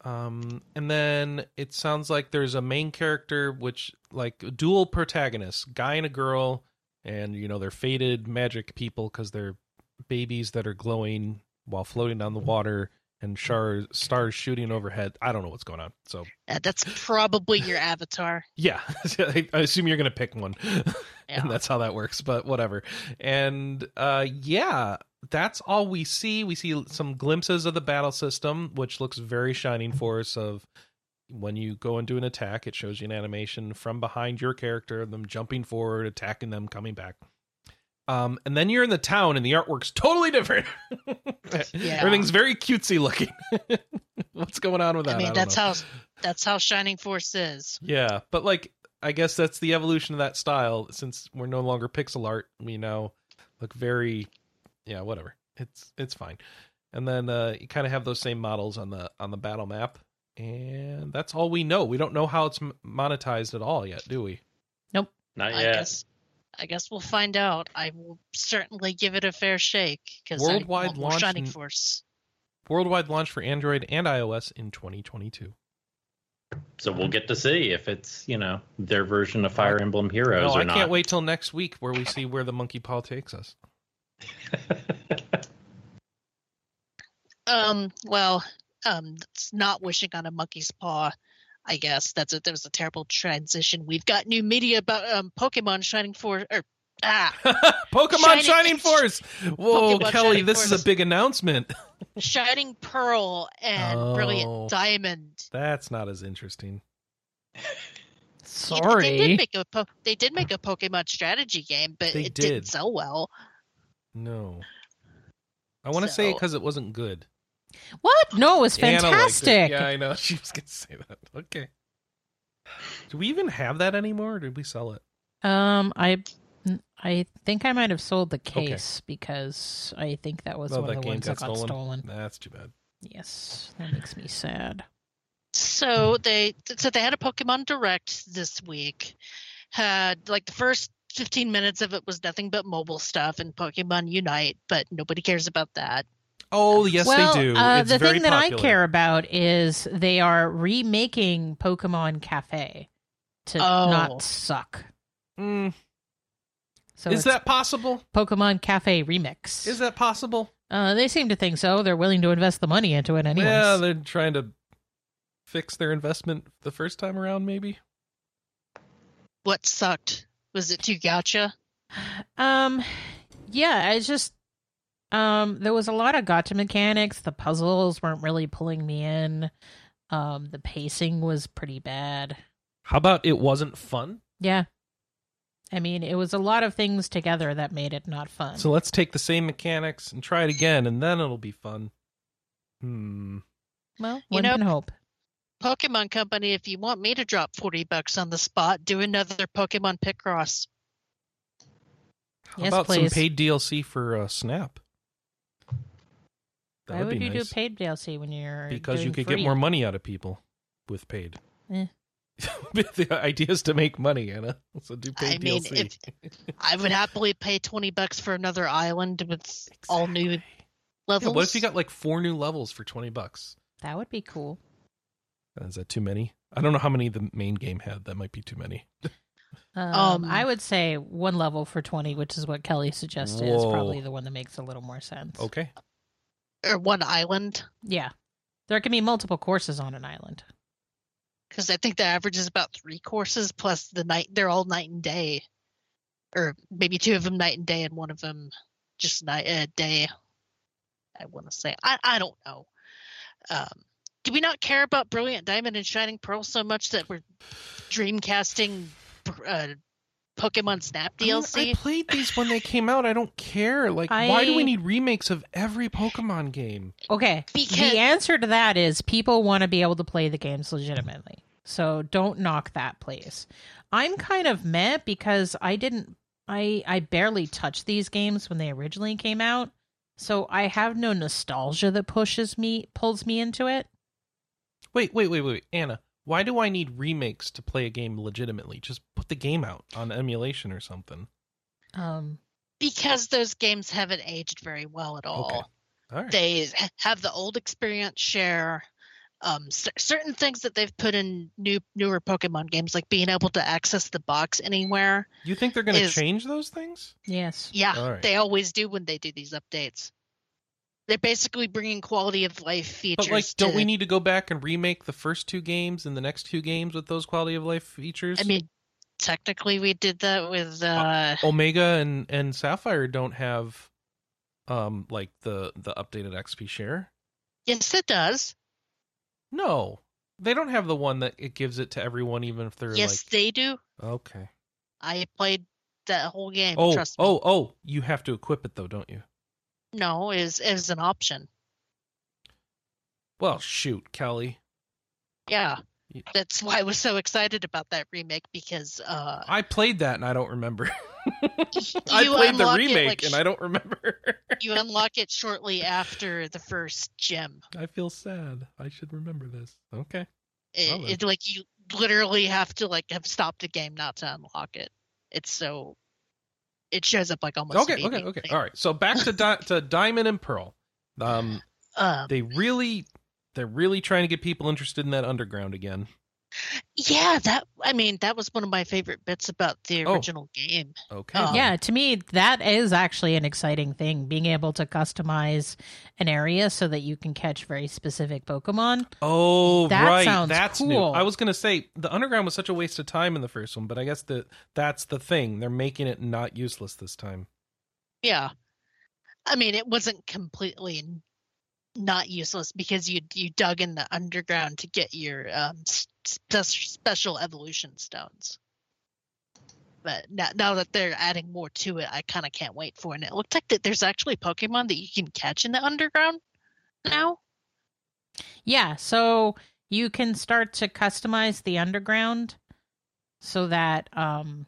um and then it sounds like there's a main character which like dual protagonists guy and a girl and you know they're faded magic people because they're babies that are glowing while floating down the water and stars shooting overhead i don't know what's going on so Uh, that's probably your avatar. Yeah, I assume you're gonna pick one, Yeah. and that's how that works. But whatever. And uh, yeah, that's all we see. We see some glimpses of the battle system, which looks very Shining Force. Of when you go and do an attack, it shows you an animation from behind your character, them jumping forward, attacking them, coming back. Um, and then you're in the town, and the artwork's totally different. Yeah. Everything's very cutesy looking. What's going on with that? I mean, don't that's know. how that's how Shining Force is. Yeah, but like I guess that's the evolution of that style. Since we're no longer pixel art, we now look very, yeah, whatever. It's it's fine. And then uh, you kind of have those same models on the on the battle map, and that's all we know. We don't know how it's monetized at all yet, do we? Nope, not I yet. Guess I guess we'll find out. I will certainly give it a fair shake because Worldwide launch Shining in- Force. Worldwide launch for Android and iOS in 2022. So we'll get to see if it's you know their version of Fire Emblem Heroes No, or I not. can't wait till next week where we see where the monkey paw takes us. Um. Well. Um. It's not wishing on a monkey's paw. I guess that's a that was a terrible transition. We've got new media about um Pokemon Shining Force. Or ah, Pokemon Shining- Shining Force. Whoa, Pokemon Kelley, Shining this is a big announcement. Shining Pearl and Oh. Brilliant Diamond. That's not as interesting. Yeah, They Sorry. did make a po- they did make a Pokemon strategy game, but They it did. didn't sell well. No. I want to say it because it wasn't good. What? No, it was Anna liked it. fantastic. Yeah, I know. She was going to say that. Okay. Do we even have that anymore or did we sell it? Um, I, I think I might have sold the case because I think that was Oh, one of that the ones got that got stolen? stolen. That's too bad. Yes, that makes me sad. So they so they had a Pokemon Direct this week. Had like the first 15 minutes of it was nothing but mobile stuff and Pokemon Unite, but nobody cares about that. Oh, yes, well, they do. Uh, it's the very thing that popular. I care about is they are remaking Pokemon Cafe to Oh. not suck. Mm, So is that possible? Pokemon Cafe remix? Is that possible? Uh, they seem to think so. They're willing to invest the money into it anyways. Yeah, they're trying to fix their investment the first time around, maybe. What sucked? Was it too gacha? Um, yeah, it's just um, there was a lot of gacha mechanics. The puzzles weren't really pulling me in. Um, the pacing was pretty bad. How about it wasn't fun? Yeah, I mean, it was a lot of things together that made it not fun. So let's take the same mechanics and try it again, and then it'll be fun. Hmm. well, You know- can hope. Pokemon Company, if you want me to drop 40 bucks on the spot, do another Pokemon Picross. How Yes, about please. some paid DLC for uh, Snap? That Why would would be you nice. do paid DLC when you're because you could free? get more money out of people with paid. Eh. the idea is to make money, Anna. So do paid I mean, DLC. if I would happily pay twenty bucks for another island with all new levels. Yeah, what if you got like four new levels for twenty bucks? That would be cool. Is that too many? I don't know how many the main game had. That might be too many. Um, Um, I would say one level for twenty, which is what Kelley suggested, is probably the one that makes a little more sense. Okay. Or one island? Yeah, there can be multiple courses on an island. Because I think the average is about three courses plus the night. They're all night and day, or maybe two of them night and day, and one of them just night uh, day. I want to say I I don't know. Um, do we not care about Brilliant Diamond and Shining Pearl so much that we're dreamcasting uh, Pokemon Snap I, mean, DLC? I played these when they came out. I don't care. Like, why do we need remakes of every Pokemon game? Okay, Because- the answer to that is people want to be able to play the games legitimately. So don't knock that, please. I'm kind of meh because I didn't, I I barely touched these games when they originally came out, so I have no nostalgia that pushes me, pulls me into it. Wait, wait, wait, wait, Anna. Why do I need remakes to play a game legitimately? Just put the game out on emulation or something. Um, because those games haven't aged very well at all. Okay. All right. They have the old experience share. Um, cer- certain things that they've put in new newer Pokemon games, like being able to access the box anywhere. you think they're going to change those things? yes. Yeah, All right. they always do when they do these updates. They're basically bringing quality of life features. But like, don't to- we need to go back and remake the first two games and the next two games with those quality of life features? I mean, technically, we did that with. uh Omega and and Sapphire don't have, um, like the the updated XP share. Yes, it does. No, they don't have the one that it gives it to everyone, even if they're Yes, they do. okay. I played that whole game. Oh, trust me. oh, oh! You have to equip it though, don't you? No, is is an option. Well, shoot, Kelley. Yeah. That's why I was so excited about that remake because uh I played that and I don't remember. I You played the remake like, and I don't remember. you unlock it shortly after the first gym. I feel sad. I should remember this. Okay. It, Well it like you literally have to like have stopped the game not to unlock it. It's so it shows up like almost Okay. Okay. Okay. All right. So back to Di- to Diamond and Pearl. Um, Um, they really, they're really trying to get people interested in that underground again. Yeah, that I mean that was one of my favorite bits about the Oh. original game. Okay. Um, Yeah, to me, that is actually an exciting thing being able to customize an area so that you can catch very specific Pokemon. Oh, That right. sounds that's new. cool. I was gonna say the underground was such a waste of time in the first one, but I guess that that's the thing. They're making it not useless this time. Yeah. I mean, it wasn't completely not useless because you you dug in the underground to get your um, spe- special evolution stones. But now, now that they're adding more to it, I kind of can't wait for it. And it looks like that there's actually Pokemon that you can catch in the underground now. Yeah, so you can start to customize the underground so that um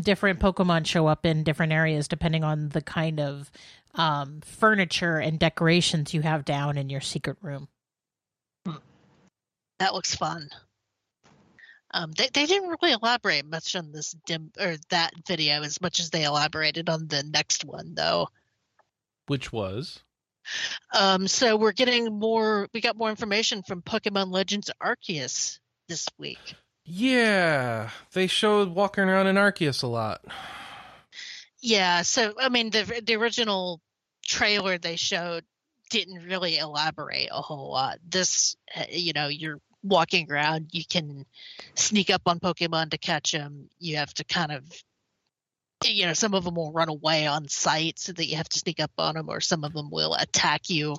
different Pokemon show up in different areas depending on the kind of um furniture and decorations you have down in your secret room. That looks fun. Um, they they didn't really elaborate much on this dim or that video as much as they elaborated on the next one, though. Which was Um, so we're getting more. We got more information from Pokemon Legends Arceus this week. yeah, they showed walking around in Arceus a lot. Yeah. So I mean, the the original trailer they showed didn't really elaborate a whole lot. This, uh, you know, you're walking around. You can sneak up on Pokemon to catch them. You have to kind of. You know, some of them will run away on sight, so that you have to sneak up on them, or some of them will attack you.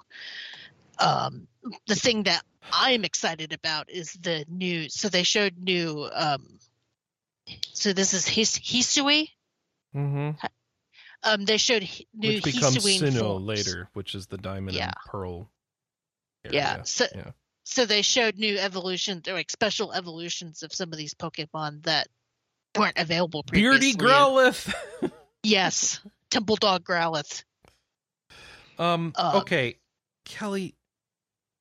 Um, the thing that I'm excited about is the new. So they showed new. Um, so this is His Hisui. Mm-hmm. Um, they showed new Which becomes Sinnoh later, which is the Diamond Yeah. and Pearl. Yeah. So, Yeah. so they showed new evolutions, or like special evolutions of some of these Pokemon that weren't available previously. Beardy Growlithe. Yes, Temple Dog Growlithe. um. Um, okay. Kelley,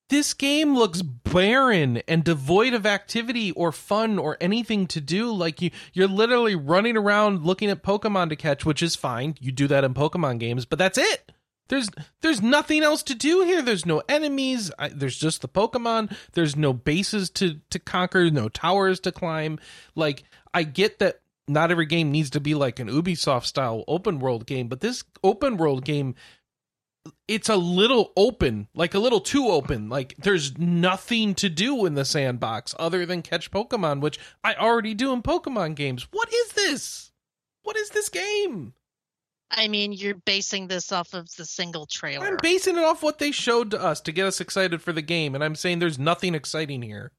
this game looks barren and devoid of activity or fun or anything to do. Like you, you're literally running around looking at Pokemon to catch, which is fine. You do that in Pokemon games, but that's it. There's there's nothing else to do here. There's no enemies. I, there's just the Pokemon. There's no bases to to conquer. No towers to climb. Like I get that not every game needs to be like an Ubisoft style open world game, but this open world game it's a little open, like a little too open. Like there's nothing to do in the sandbox other than catch Pokemon, which I already do in Pokemon games. What is this? What is this game? I mean, you're basing this off of the single trailer. I'm basing it off what they showed to us to get us excited for the game, and I'm saying there's nothing exciting here.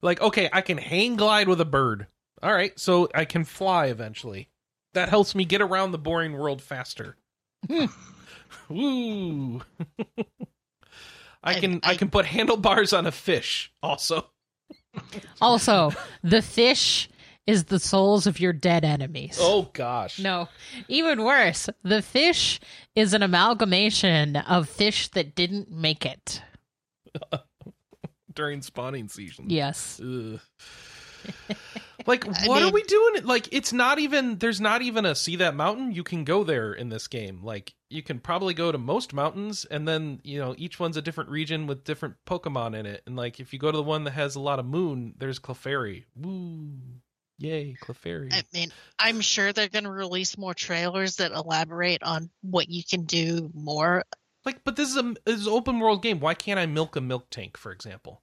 Like, okay, I can hang glide with a bird. All right, so I can fly eventually. That helps me get around the boring world faster. Woo! I I- can I, I- can put handlebars on a fish. Also, Also, the fish is the souls of your dead enemies. oh gosh, No, even worse, the fish is an amalgamation of fish that didn't make it. during spawning season. Yes. Ugh. like I what are we doing like it's not even there's not even a see that mountain you can go there in this game like you can probably go to most mountains and then you know each one's a different region with different pokemon in it. And like if you go to the one that has a lot of moon there's Clefairy. woo! Yay Clefairy. I mean, I'm sure they're going to release more trailers that elaborate on what you can do more. like but this is a this is an open world game. Why can't i milk a milk tank for example?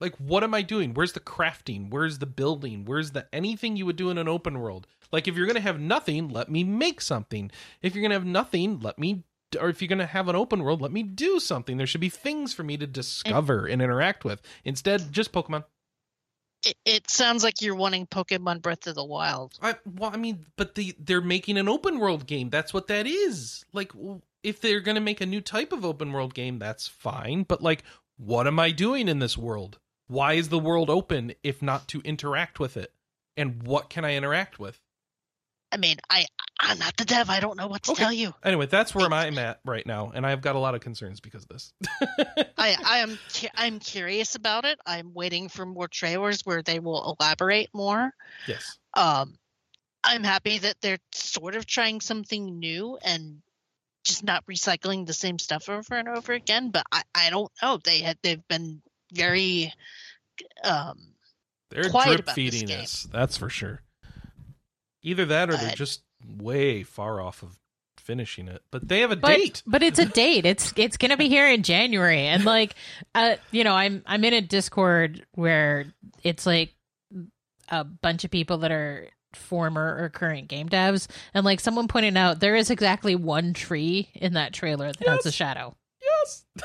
Like what am i doing? Where's the crafting? Where's the building? Where's the anything you would do in an open world like if you're gonna have nothing let me make something if you're gonna have nothing let me or if you're gonna have an open world let me do something there should be things for me to discover and interact with instead just pokemon It, it sounds like you're wanting Pokemon Breath of the Wild. I well, I mean, but the they're making an open world game. That's what that is. Like, if they're gonna make a new type of open world game, that's fine. But like, what am I doing in this world? Why is the world open if not to interact with it? And what can I interact with? I mean, I I'm not the dev. I don't know what to Okay. tell you. Anyway, that's where I'm at right now, and I've got a lot of concerns because of this. I I am cu- I'm curious about it. I'm waiting for more trailers where they will elaborate more. yes. Um, I'm happy that they're sort of trying something new and just not recycling the same stuff over and over again. But I I don't know. They had they've been very um They're quiet drip feeding this. That's for sure. Either that or they're just way far off of finishing it. But they have a But, date. but it's a date. It's it's gonna be here in January, and like, uh, you know, I'm I'm in a Discord where it's like a bunch of people that are former or current game devs, and like someone pointed out, there is exactly one tree in that trailer that has a shadow. Yes.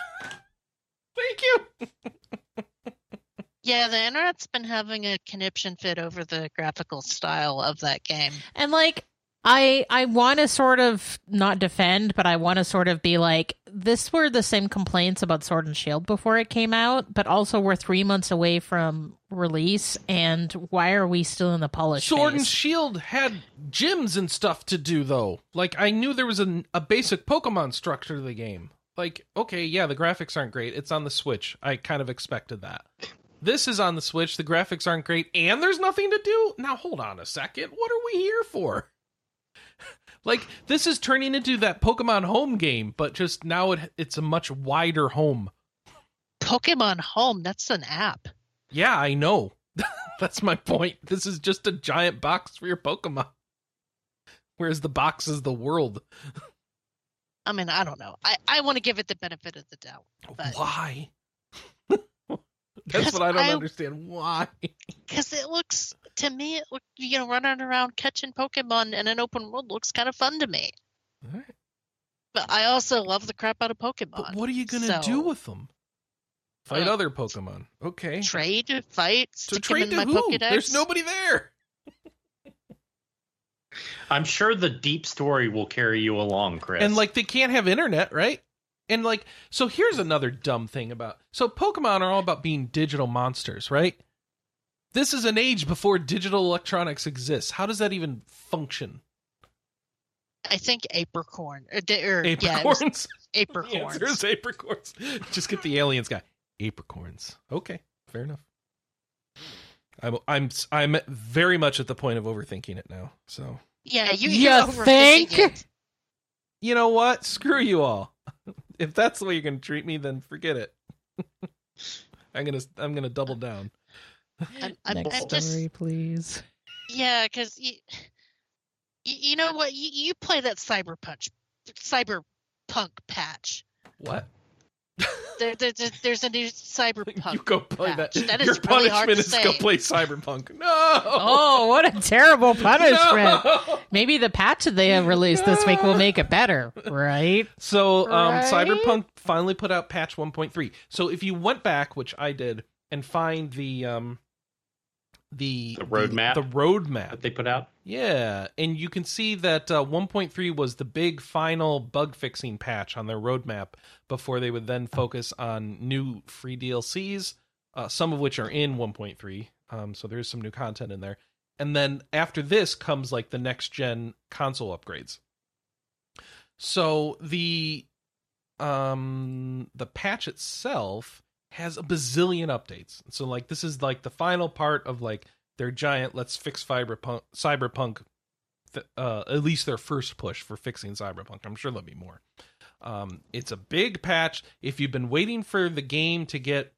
Thank you. yeah. The internet's been having a conniption fit over the graphical style of that game. And like I I want to sort of not defend, but I want to sort of be like this were the same complaints about Sword and Shield before it came out, but also we're 3 months away from release and why are we still in the polish Sword and? Shield had gyms and stuff to do though. Like I knew there was a, a basic Pokemon structure to the game. Like okay, yeah, the graphics aren't great. It's on the Switch. I kind of expected that. This is on the Switch. The graphics aren't great, and there's nothing to do. Now hold on a second. What are we here for? like this is turning into that Pokemon Home game, but just now it, it's a much wider home. Pokemon Home. That's an app. Yeah, I know. That's my point. This is just a giant box for your Pokemon. Whereas the box is the world. I mean, I don't know. I, I want to give it the benefit of the doubt. But- Why? That's what I don't I- understand. Why? because it looks to me it look you know running around catching pokemon in an open world looks kind of fun to me Alright. but i also love the crap out of pokemon But what are you gonna So- do with them? Fight Uh, other Pokemon. Okay. trade fight So trade in to my who? pokedex There's nobody there. I'm sure the deep story will carry you along, Chris. And like they can't have internet, right? And like so here's another dumb thing about so Pokemon are all about being digital monsters, right? This is an age before digital electronics exists. How does that even function? I think apricorn or, d- or yeah, Apricorns. the apricorns. answer is apricorns. Just get the aliens guy. Apricorns. Okay, fair enough. I'm I'm I'm very much at the point of overthinking it now. So Yeah, you You you're think? it. you know what? Screw you all. if that's the way you're going to treat me, then forget it. I'm gonna I'm gonna double down. I'm, I'm, Next I'm just story, please. yeah, because you, you you know what you, you play that cyberpunk cyberpunk patch. What? There, there, there- there's a new cyberpunk. you go play that. patch. That is Your really hard punishment to is go say. play Cyberpunk. No. Oh, what a terrible punishment. No! Maybe the patch that they have released this week will make it better, right? So, um, Right? Cyberpunk finally put out patch 1.3. So, if you went back, which I did, and find the um, the The roadmap? the, roadmap, that they put out. yeah, and you can see that uh, 1.3 was the big final bug fixing patch on their roadmap before they would then focus on new free DLCs, uh, some of which are in 1.3. Um, so there's some new content in there. And then after this comes like the next gen console upgrades. So the um the patch itself has a bazillion updates. So like this is like the final part of like their giant let's fix cyberpunk cyberpunk uh at least their first push for fixing cyberpunk. I'm sure there'll be more. Um it's a big patch. If you've been waiting for the game to get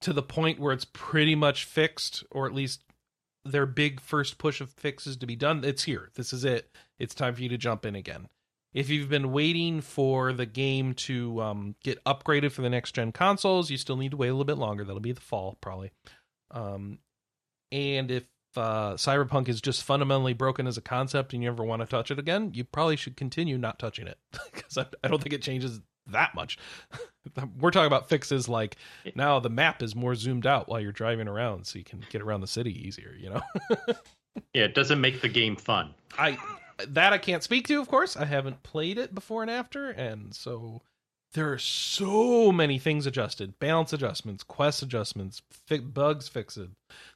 to the point where it's pretty much fixed or at least their big first push of fixes to be done, it's here. This is it. It's time for you to jump in again. If you've been waiting for the game to um, get upgraded for the next gen consoles, you still need to wait a little bit longer. That'll be the fall, probably. Um, and if uh, Cyberpunk is just fundamentally broken as a concept and you never want to touch it again, you probably should continue not touching it because I, I don't think it changes that much. We're talking about fixes like now the map is more zoomed out while you're driving around, so you can get around the city easier. You know. Yeah, it doesn't make the game fun. I that I can't speak to, of course. I haven't played it before and after, and so there are so many things adjusted, balance adjustments, quest adjustments, fi- bugs fixed.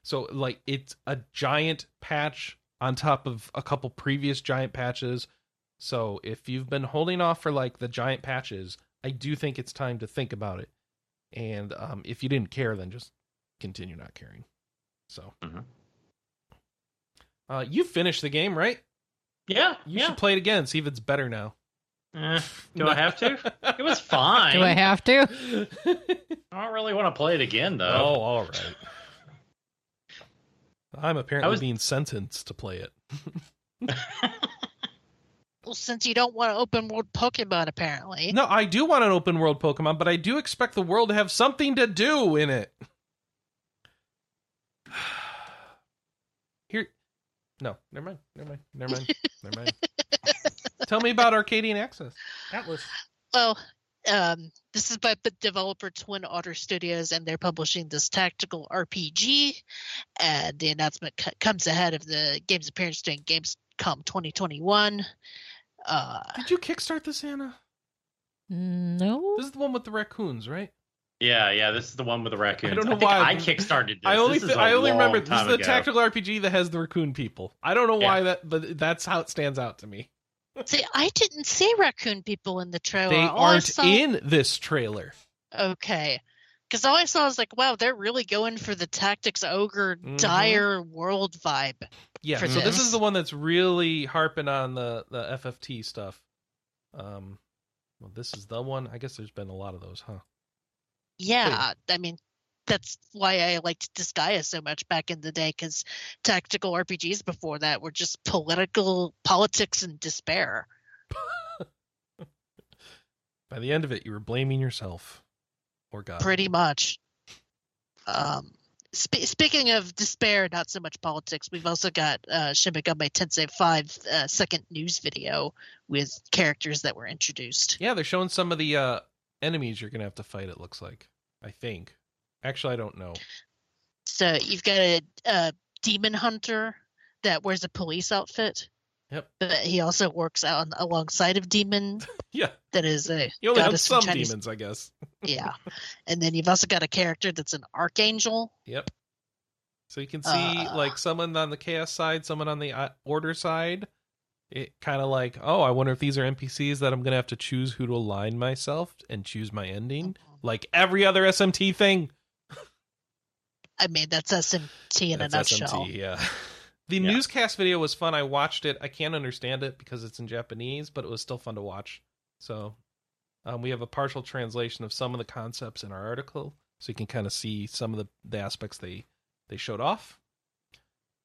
So like it's a giant patch on top of a couple previous giant patches. So if you've been holding off for like the giant patches, I do think it's time to think about it. And um, if you didn't care, then just continue not caring. So, mm-hmm. uh, you finished the game, right? Yeah, You yeah. should play it again, see if it's better now. Eh, do I have to? It was fine. Do I have to? I don't really want to play it again, though. oh, all right. I'm apparently I was- being sentenced to play it. Well, since you don't want an open world Pokemon, apparently. No, I do want an open world Pokemon, but I do expect the world to have something to do in it. Here, no, never mind, never mind, never mind, never mind. Tell me about Arcadian Access. Atlas. Well, um, this is by the developer Twin Otter Studios, and they're publishing this tactical RPG. And the announcement co- comes ahead of the game's appearance during Gamescom 2021. Uh, Did you kickstart this, Anna? No. This is the one with the raccoons, right? Yeah, yeah. This is the one with the raccoons. I don't know think why- I kickstarted this. I only This is a I only long remember this is the ago. tactical RPG that has the raccoon people. I don't know why Yeah. that, but that's how it stands out to me. see, I didn't see raccoon people in the trailer. They All aren't saw- in this trailer. Okay. Because all I saw was like, wow, they're really going for the tactics ogre Mhm. dire world vibe. Yeah, so this this. is the one that's really harping on the the FFT stuff. Um, well, this is the one. I guess there's been a lot of those, huh? Yeah, I mean, that's why I liked Disgaea so much back in the day. Because tactical RPGs before that were just political politics and despair. By the end of it, you were blaming yourself or God. pretty much. Um, sp- speaking of despair, not so much politics. We've also got uh, Shin Megami Tensei 5 uh, second news video with characters that were introduced. Yeah, they're showing some of the uh, enemies you're gonna have to fight. It looks like. I think. Actually, I don't know. So you've got a, a demon hunter that wears a police outfit. Yep. But he also works out on, alongside of demon Yeah, that is a you only have some Chinese- demons, I guess. Yeah, and then you've also got a character that's an archangel. Yep. So you can see Uh. like someone on the chaos side, someone on the uh, order side. It kind of like, oh, I wonder if these are NPCs that I'm gonna have to choose who to align myself and choose my ending, like every other SMT thing. I mean, that's SMT in That's a nutshell. SMT, yeah. The Yeah. newscast video was fun. I watched it. I can't understand it because it's in Japanese, but it was still fun to watch. So, um, we have a partial translation of some of the concepts in our article, so you can kind of see some of the, the aspects they they showed off.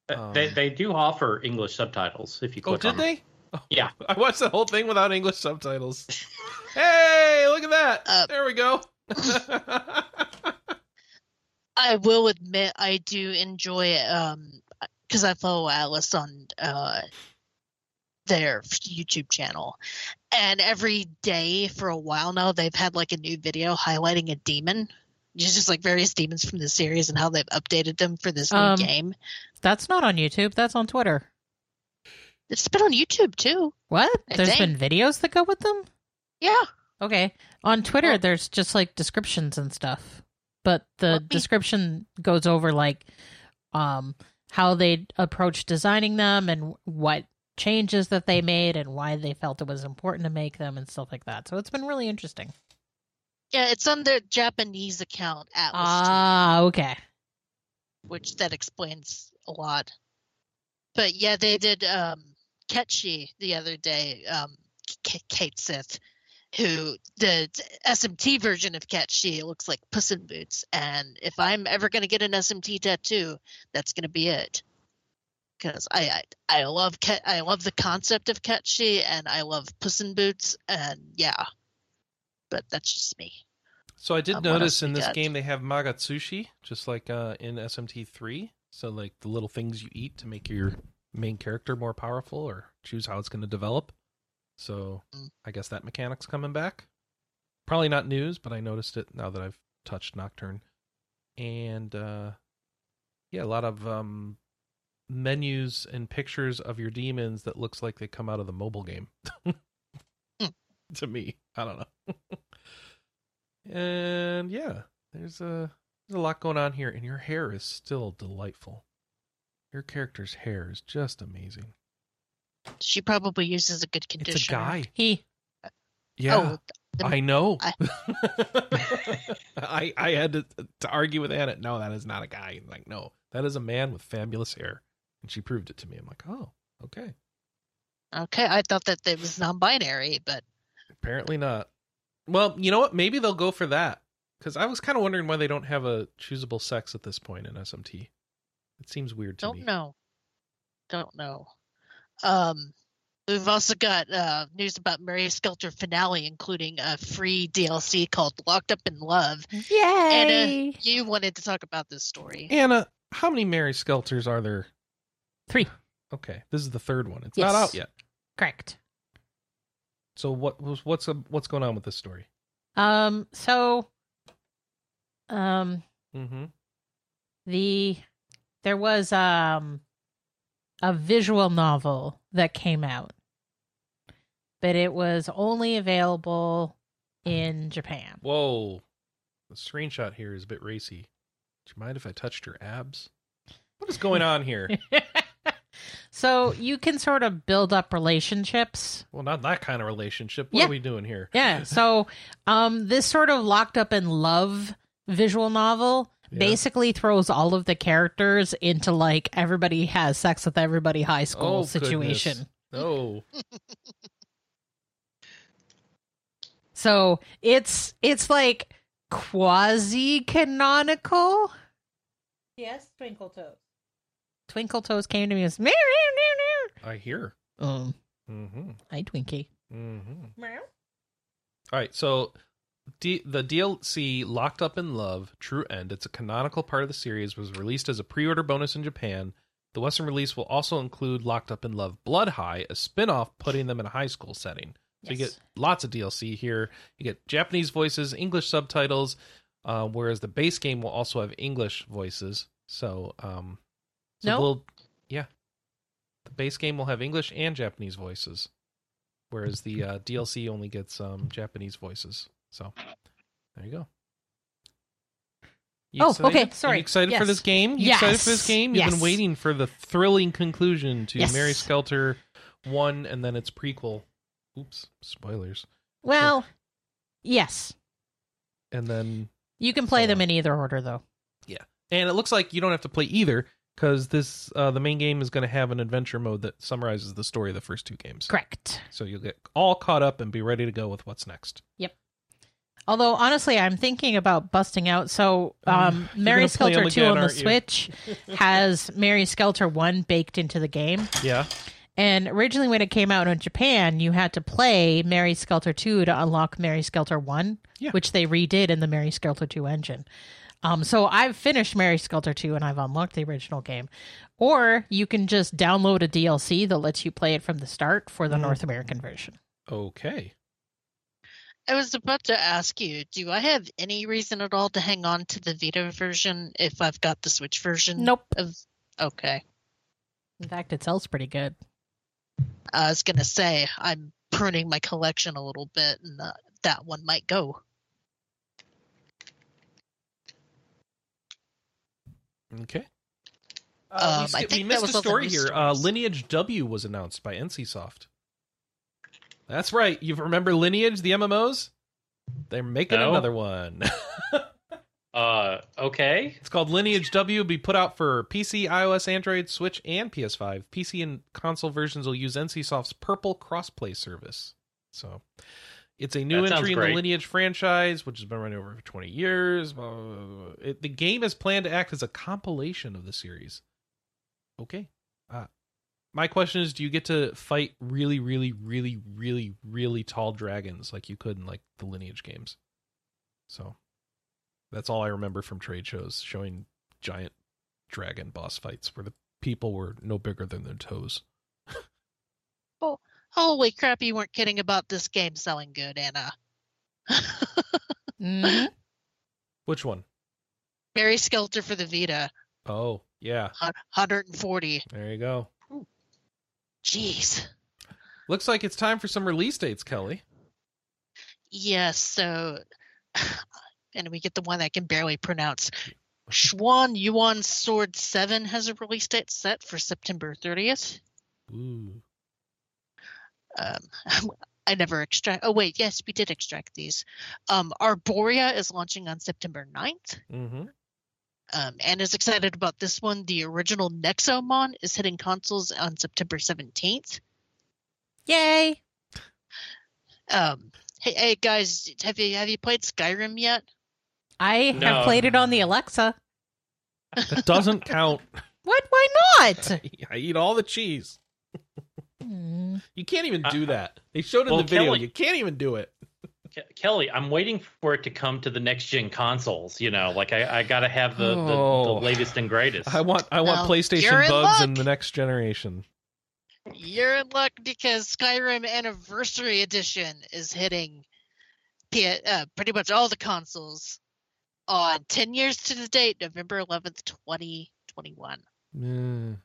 Uh, they Um, they do offer English subtitles if you Oh, click did on them. they? Oh, Yeah. I watched the whole thing without English subtitles. hey, look at that! Uh, there we go. I will admit I do enjoy um because I follow Atlus on uh their YouTube channel, and every day for a while now they've had like a new video highlighting a demon. Just just like various demons from the series and how they've updated them for this new Um, game. That's not on YouTube. That's on Twitter. It's been on YouTube too. What? I There's think. been videos that go with them? Yeah. Okay. On Twitter, Well- there's just like descriptions and stuff. But the me- description goes over like um how they approached designing them and what changes that they made and why they felt it was important to make them and stuff like that. So it's been really interesting. Yeah, it's on their Japanese account Atlus, Ah, okay. which that explains a lot. But yeah, they did um Ketchi the other day, um K- Cait Sith, who the SMT version of Ketchi looks like Puss in Boots, and if I'm ever gonna get an SMT tattoo, that's gonna be it. Because I, I I love Ket, I love the concept of Ketchi, and I love Puss in Boots, and yeah, but that's just me. So I did Um, notice in this game they have Magatsushi, just like uh, in SMT3. So like the little things you eat to make your main character more powerful or choose how it's going to develop. So Mm. I guess that mechanic's coming back. Probably not news, but I noticed it now that I've touched Nocturne. And uh, yeah, a lot of um, menus and pictures of your demons that looks like they come out of the mobile game. Hmm. to me, I don't know. and yeah, there's a there's a lot going on here, and your hair is still delightful. Your character's hair is just amazing. She probably uses a good conditioner. It's a guy. He Yeah, Oh, the- I know. I- I I had to to argue with Anna. No, that is not a guy. Like, no, that is a man with fabulous hair, and she proved it to me. I'm like, oh, okay. Okay, I thought that it was non-binary, but Apparently not. Well, you know what? Maybe they'll go for that because I was kind of wondering why they don't have a choosable sex at this point in SMT. It seems weird to me. don't know. Don't know. Um, we've also got uh, news about Mary Skelter finale, including a free DLC called "Locked Up in Love." Yay! Anna, you wanted to talk about this story. Anna, how many Mary Skelters are there? Three. Okay, this is the third one. It's Yes. not out yet. Correct. So what was what's what's going on with this story? Um so um Mm-hmm. the there was um a visual novel that came out but it was only available in japan Whoa, the screenshot here is a bit racy. Do you mind if I touched your abs? What is going on here? so you can sort of build up relationships well, not that kind of relationship. What Yeah. are we doing here? yeah so um this sort of locked up in love visual novel Yeah. basically throws all of the characters into like everybody has sex with everybody high school Oh, situation Oh, So it's it's like quasi canonical. Yes, Twinkle Toes. Twinkle Toes came to me and was meow meow I hear. meow meow. Um, Mm-hmm. hi Twinkie. Mm-hmm. Meow. All right, so D- the DLC Locked Up in Love True End, it's a canonical part of the series, was released as a pre order bonus in Japan. The Western release will also include Locked Up in Love Blood High, a spin off putting them in a high school setting. So you get lots of DLC here. You get Japanese voices, English subtitles, uh, whereas the base game will also have English voices. So, um, so No? we'll, yeah, the base game will have English and Japanese voices, whereas the uh, DLC only gets um, Japanese voices. So, there you go. You Oh, excited? okay, Are you sorry. excited for this game? You excited for this game? You've been waiting for the thrilling conclusion to Yes. Mary Skelter one and then its prequel. Oops, spoilers. Well, yes. And then You can play So them on. in either order, though. Yeah, and it looks like you don't have to play either because this uh, the main game is going to have an adventure mode that summarizes the story of the first two games. Correct. So you'll get all caught up and be ready to go with what's next. Although honestly, I'm thinking about busting out. So, Um, um, Mary Skelter Two again, on the? Switch has Mary Skelter One baked into the game. Yeah. And originally, when it came out in Japan, you had to play Mary Skelter 2 to unlock Mary Skelter 1, Yeah. which they redid in the Mary Skelter 2 engine. Um, so I've finished Mary Skelter 2 and I've unlocked the original game. Or you can just download a DLC that lets you play it from the start for the Mhm. North American version. Okay. I was about to ask you, do I have any reason at all to hang on to the Vita version if I've got the Switch version? Nope. Of okay. In fact, it sells pretty good. I was gonna say I'm pruning my collection a little bit, and uh, that one might go. Okay. Uh, Um, we, I sk- we think that missed was a story here. Uh. Lineage W was announced by NCSoft. That's right. You remember Lineage, the MMOs? They're making No. another one. Uh, okay. it's called Lineage W. Be put out for PC, iOS, Android, Switch, and PS5. PC and console versions will use NCSoft's Purple Crossplay service. So it's a new That entry in the Lineage franchise, which has been running over for 20 years. Blah, blah, blah, blah. It, the game is planned to act as a compilation of the series. Okay. Uh, my question is do you get to fight really, really, really, really, really tall dragons like you could in like the Lineage games? So that's all I remember from trade shows showing giant dragon boss fights where the people were no bigger than their toes. Oh holy crap! You weren't kidding about this game selling good, Anna. Mhm. Which one? Mary Skelter for the Vita, Oh, yeah. 140. There you go. Jeez. Looks like it's time for some release dates, Kelly. Yes. So, and we get the one I can barely pronounce. Xuan Yuan Sword 7 has a release date set for September 30th. Ooh. Um, I never extract. Oh wait, yes, we did extract these. Um, Arboria is launching on September 9th. Mm-hmm. Um, and is excited about this one. The original Nexomon is hitting consoles on September 17th. Yay! Um, hey, hey guys, have you have you played Skyrim yet? I No. have played it on the Alexa. That doesn't count. What? Why not? I eat all the cheese. Mm. You can't even do Uh, that. They showed in well, the video. Kelly- You can't even do it. Ke- Kelly, I'm waiting for it to come to the next gen consoles. You know, like I, I got to have the, the, Oh. the latest and greatest. I want I want Well, PlayStation you're in bugs in the next generation. You're in luck because Skyrim Anniversary Edition is hitting P- uh, pretty much all the consoles on 10 years to the date, November 11th, 2021. Mm.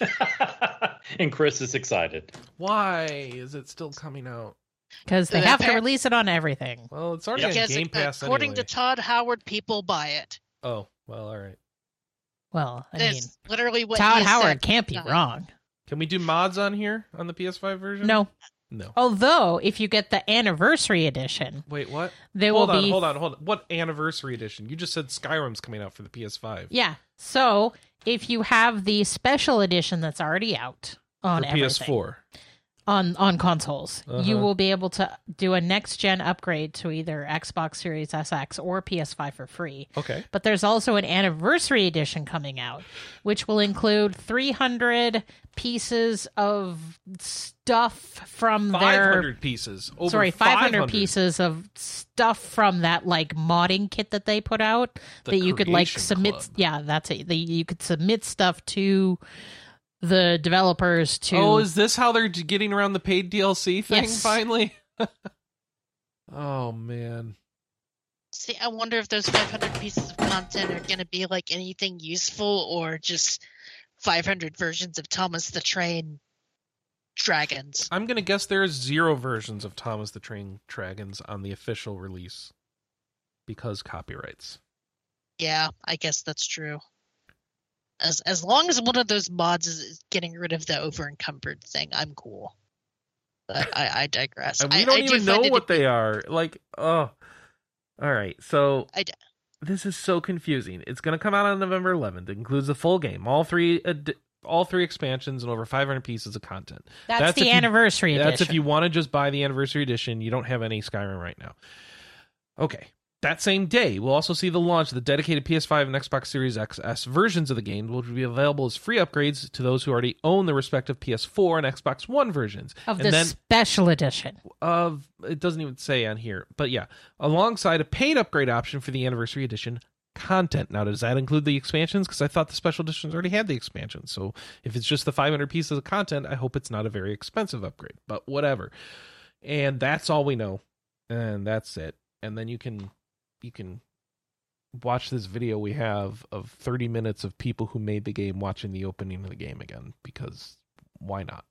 and Chris is excited. Why is it still coming out? Because they have to release it on everything. Well, it's already Yeah. on Because Game Pass according anyway. to Todd Howard, people buy it. oh, well, all right. Well, I That's mean, literally what Todd he Howard said. can't be Uh, wrong. Can we do mods on here on the PS5 version? No. No. Although, if you get the anniversary edition, Wait, what? there hold will on, be. hold on, hold on. What anniversary edition? You just said Skyrim's coming out for the PS5. Yeah. So if you have the special edition that's already out on for everything, PS4. On on consoles, you Uh-huh. will be able to do a next gen upgrade to either Xbox Series SX or PS5 for free. Okay. But there's also an anniversary edition coming out, which will include 300 pieces of stuff from their 500 pieces. Over sorry 500, pieces of stuff from that like modding kit that they put out The that you could like submit Club. yeah that's it that you could submit stuff to the developers to Oh, is this how they're getting around the paid DLC thing Yes. finally? oh man. See, I wonder if those 500 pieces of content are going to be like anything useful or just 500 versions of Thomas the Train dragons. I'm gonna guess there's zero versions of Thomas the Train Dragons on the official release because copyrights. Yeah, I guess that's true. As as long as one of those mods is, is getting rid of the over encumbered thing, I'm cool. But I, I digress. And we I, don't I do even know what they are. Like, oh, all right. So I d- this is so confusing. It's going to come out on November 11th. It includes the full game, all three, ad- all three expansions, and over 500 pieces of content. That's, That's the if you- anniversary edition. That's if you want to just buy the anniversary edition. You don't have any Skyrim right now. Okay. That same day, we'll also see the launch of the dedicated PS5 and Xbox Series XS versions of the game, which will be available as free upgrades to those who already own the respective PS4 and Xbox One versions. of and the then special edition. of it doesn't even say on here, but yeah, alongside a paid upgrade option for the anniversary edition content. Now, does that include the expansions? Because I thought the special editions already had the expansions. So if it's just the 500 pieces of content, I hope it's not a very expensive upgrade. But whatever. And that's all we know, and that's it. And then you can you can watch this video we have of 30 minutes of people who made the game watching the opening of the game again because why not?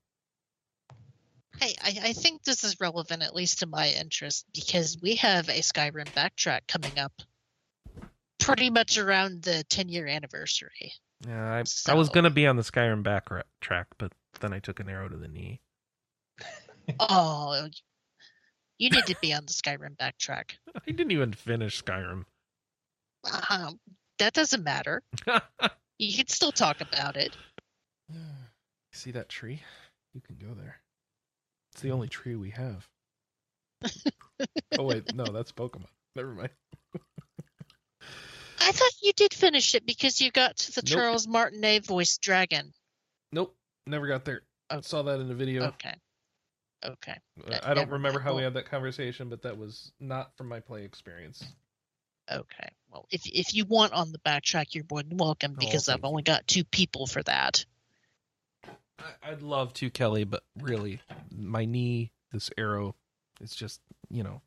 Hey, I, I think this is relevant at least to my interest because we have a Skyrim backtrack coming up pretty much around the 10 year anniversary. Yeah, I, I was gonna be on the Skyrim backtrack, but then I took an arrow to the knee. Oh, you need to be on the Skyrim backtrack. I didn't even finish Skyrim. Um, that doesn't matter. You can still talk about it. See that tree? You can go there. It's the only tree we have. oh wait, no, that's Pokemon. Never mind. I thought you did finish it because you got to the Nope. Charles Martinet voiced dragon. Nope, never got there. I Oh. saw that in the video. Okay. Okay. Uh, that- I don't remember how we had that conversation, but that was not from my play experience. Okay. Well, if if you want on the backtrack, you're more than welcome Oh, because I've only got two people for that. I, I'd love to, Kelly, but really, my knee, this arrow, it's just you know.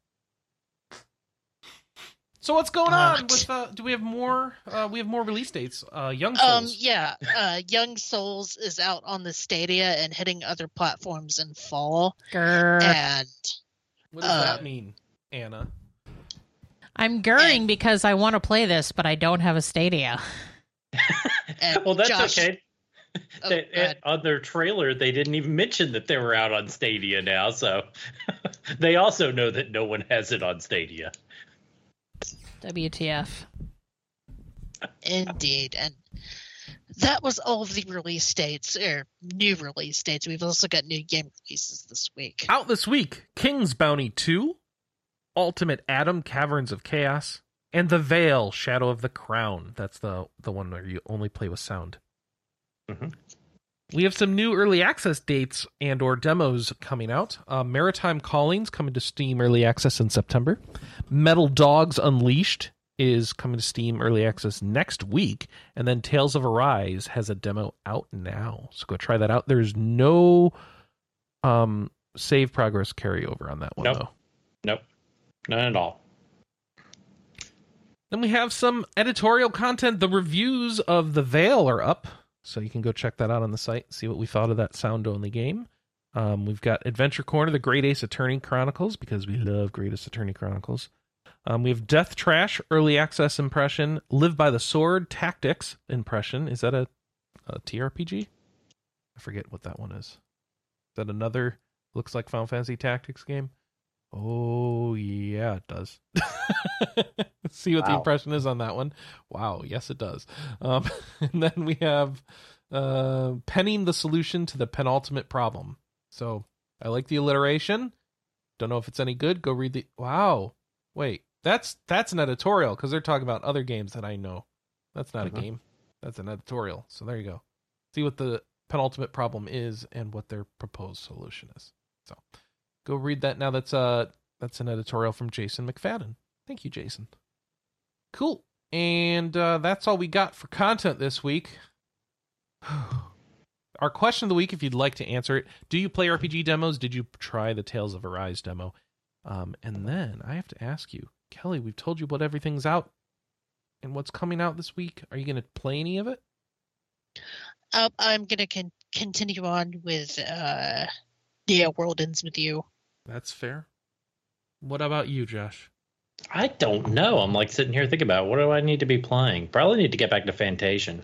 So what's going on Uh, with? Uh, do we have more? Uh, we have more release dates. Uh, Young Um, Souls. yeah. Uh, Young Souls is out on the Stadia and hitting other platforms in fall, Grr. and what does uh, that mean, Anna? I'm gurring because I want to play this, but I don't have a Stadia. well, that's Josh, okay. Oh, They- go on their trailer, they didn't even mention that they were out on Stadia now, so they also know that no one has it on Stadia. WTF? Indeed, and that was all of the release dates or new release dates. We've also got new game releases this week. Out this week, King's Bounty 2, Ultimate ADOM Caverns of Chaos, and The Veil Shadow of the Crown. That's the the one where you only play with sound. Mhm. We have some new early access dates and or demos coming out. Uh, Maritime Callings coming to Steam early access in September. Metal Dogs Unleashed is coming to Steam early access next week, and then Tales of Arise has a demo out now. So go try that out. There's no um save progress carryover on that one Nope. though. Nope, none at all. Then we have some editorial content. The reviews of The Veil are up, so you can go check that out on the site, see what we thought of that sound only game. Um, we've got Adventure Corner, the Great Ace Attorney Chronicles, because we love Great Attorney Chronicles. Um, we have Death Trash, early access impression. Live by the Sword, Tactics impression. Is that a, a TRPG? I forget what that one is. Is that another looks like Final Fantasy Tactics game? Oh yeah, it does. See what the impression is on that one. Wow, yes it does. Um, and then we have uh, penning the solution to the penultimate problem. So I like the alliteration. Don't know if it's any good. Go read the. Wow, wait, that's that's an editorial because they're talking about other games that I know. That's not a game. That's an editorial. So there you go. See what the penultimate problem is and what their proposed solution is. So go read that now. That's uh that's an editorial from Jason McFadden. Thank you, Jason. Cool. And uh, that's all we got for content this week. Our question of the week, if you'd like to answer it, do you play RPG demos? Did you try the Tales of Arise demo? Um, and then I have to ask you, Kelly, we've told you what everything's out and what's coming out this week. Are you going to play any of it? Uh, I'm gonna con- continue on with uh, yeah, World Ends with You. That's fair. What about you, Josh? I don't know. I'm like sitting here thinking about what do I need to be playing. Probably need to get back to Fantasian.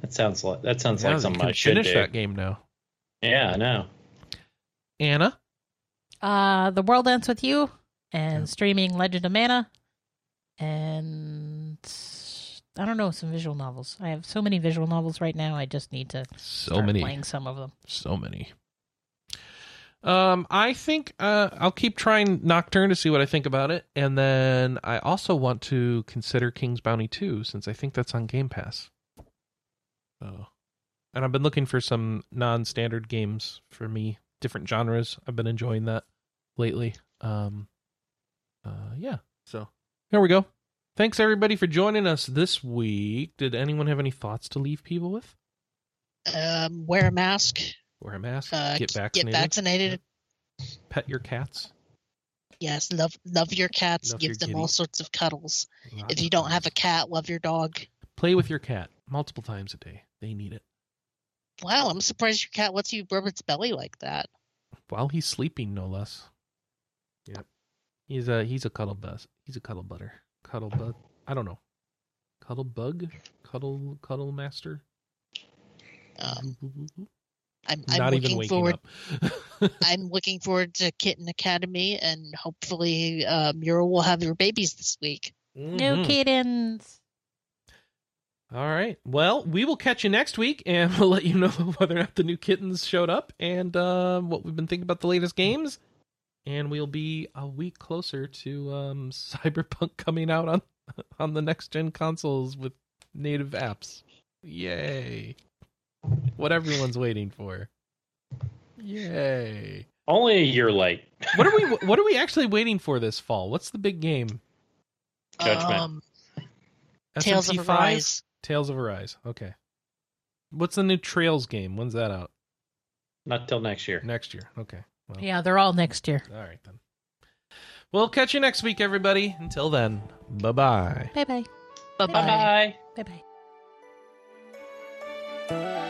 That sounds like that sounds Yeah, like something can I should finish do. that game now. Yeah, I know. Anna, Uh, The World Ends With You and Yeah. streaming Legend of Mana. And I don't know, some visual novels. I have so many visual novels right now. I just need to so start many, playing some of them. so many. Um, I think uh, I'll keep trying Nocturne to see what I think about it, and then I also want to consider King's Bounty 2 since I think that's on Game Pass. So, and I've been looking for some non-standard games for me, different genres. I've been enjoying that lately. Um, uh, yeah. So here we go. Thanks everybody for joining us this week. Did anyone have any thoughts to leave people with? Um, wear a mask. Wear a mask. Uh, get vaccinated. Get vaccinated. Pet your cats. Yes, love love your cats. Love Give your them all sorts of cuddles. Lots If you don't have a cat, love your dog. play with your cat multiple times a day. They need it Wow, I'm surprised your cat lets you rub its belly like that. while he's sleeping, no less. Yep. He's a he's a cuddle bus. He's a cuddle butter. Cuddle bug. I don't know. Cuddle bug. Cuddle cuddle master. Um, I'm, I'm Not even looking waking forward. up. I'm looking forward to Kitten Academy, and hopefully, uh, Muriel will have her babies this week. No Mhm. kittens. All right. Well, we will catch you next week, and we'll let you know whether or not the new kittens showed up and uh, what we've been thinking about the latest games. And we'll be a week closer to um, Cyberpunk coming out on on the next gen consoles with native apps. Yay! What everyone's waiting for. Yay! Only a year late. What are we What are we actually waiting for this fall? What's the big game? Judgment. Um, Tales of SMT5? Arise. Tales of Arise. Okay. What's the new Trails game? When's that out? Not till next year. Next year. Okay. Well, Yeah, they're all next year. All right then. We'll catch you next week, everybody. Until then, bye bye. Bye bye. Bye Bye bye. bye. Bye bye.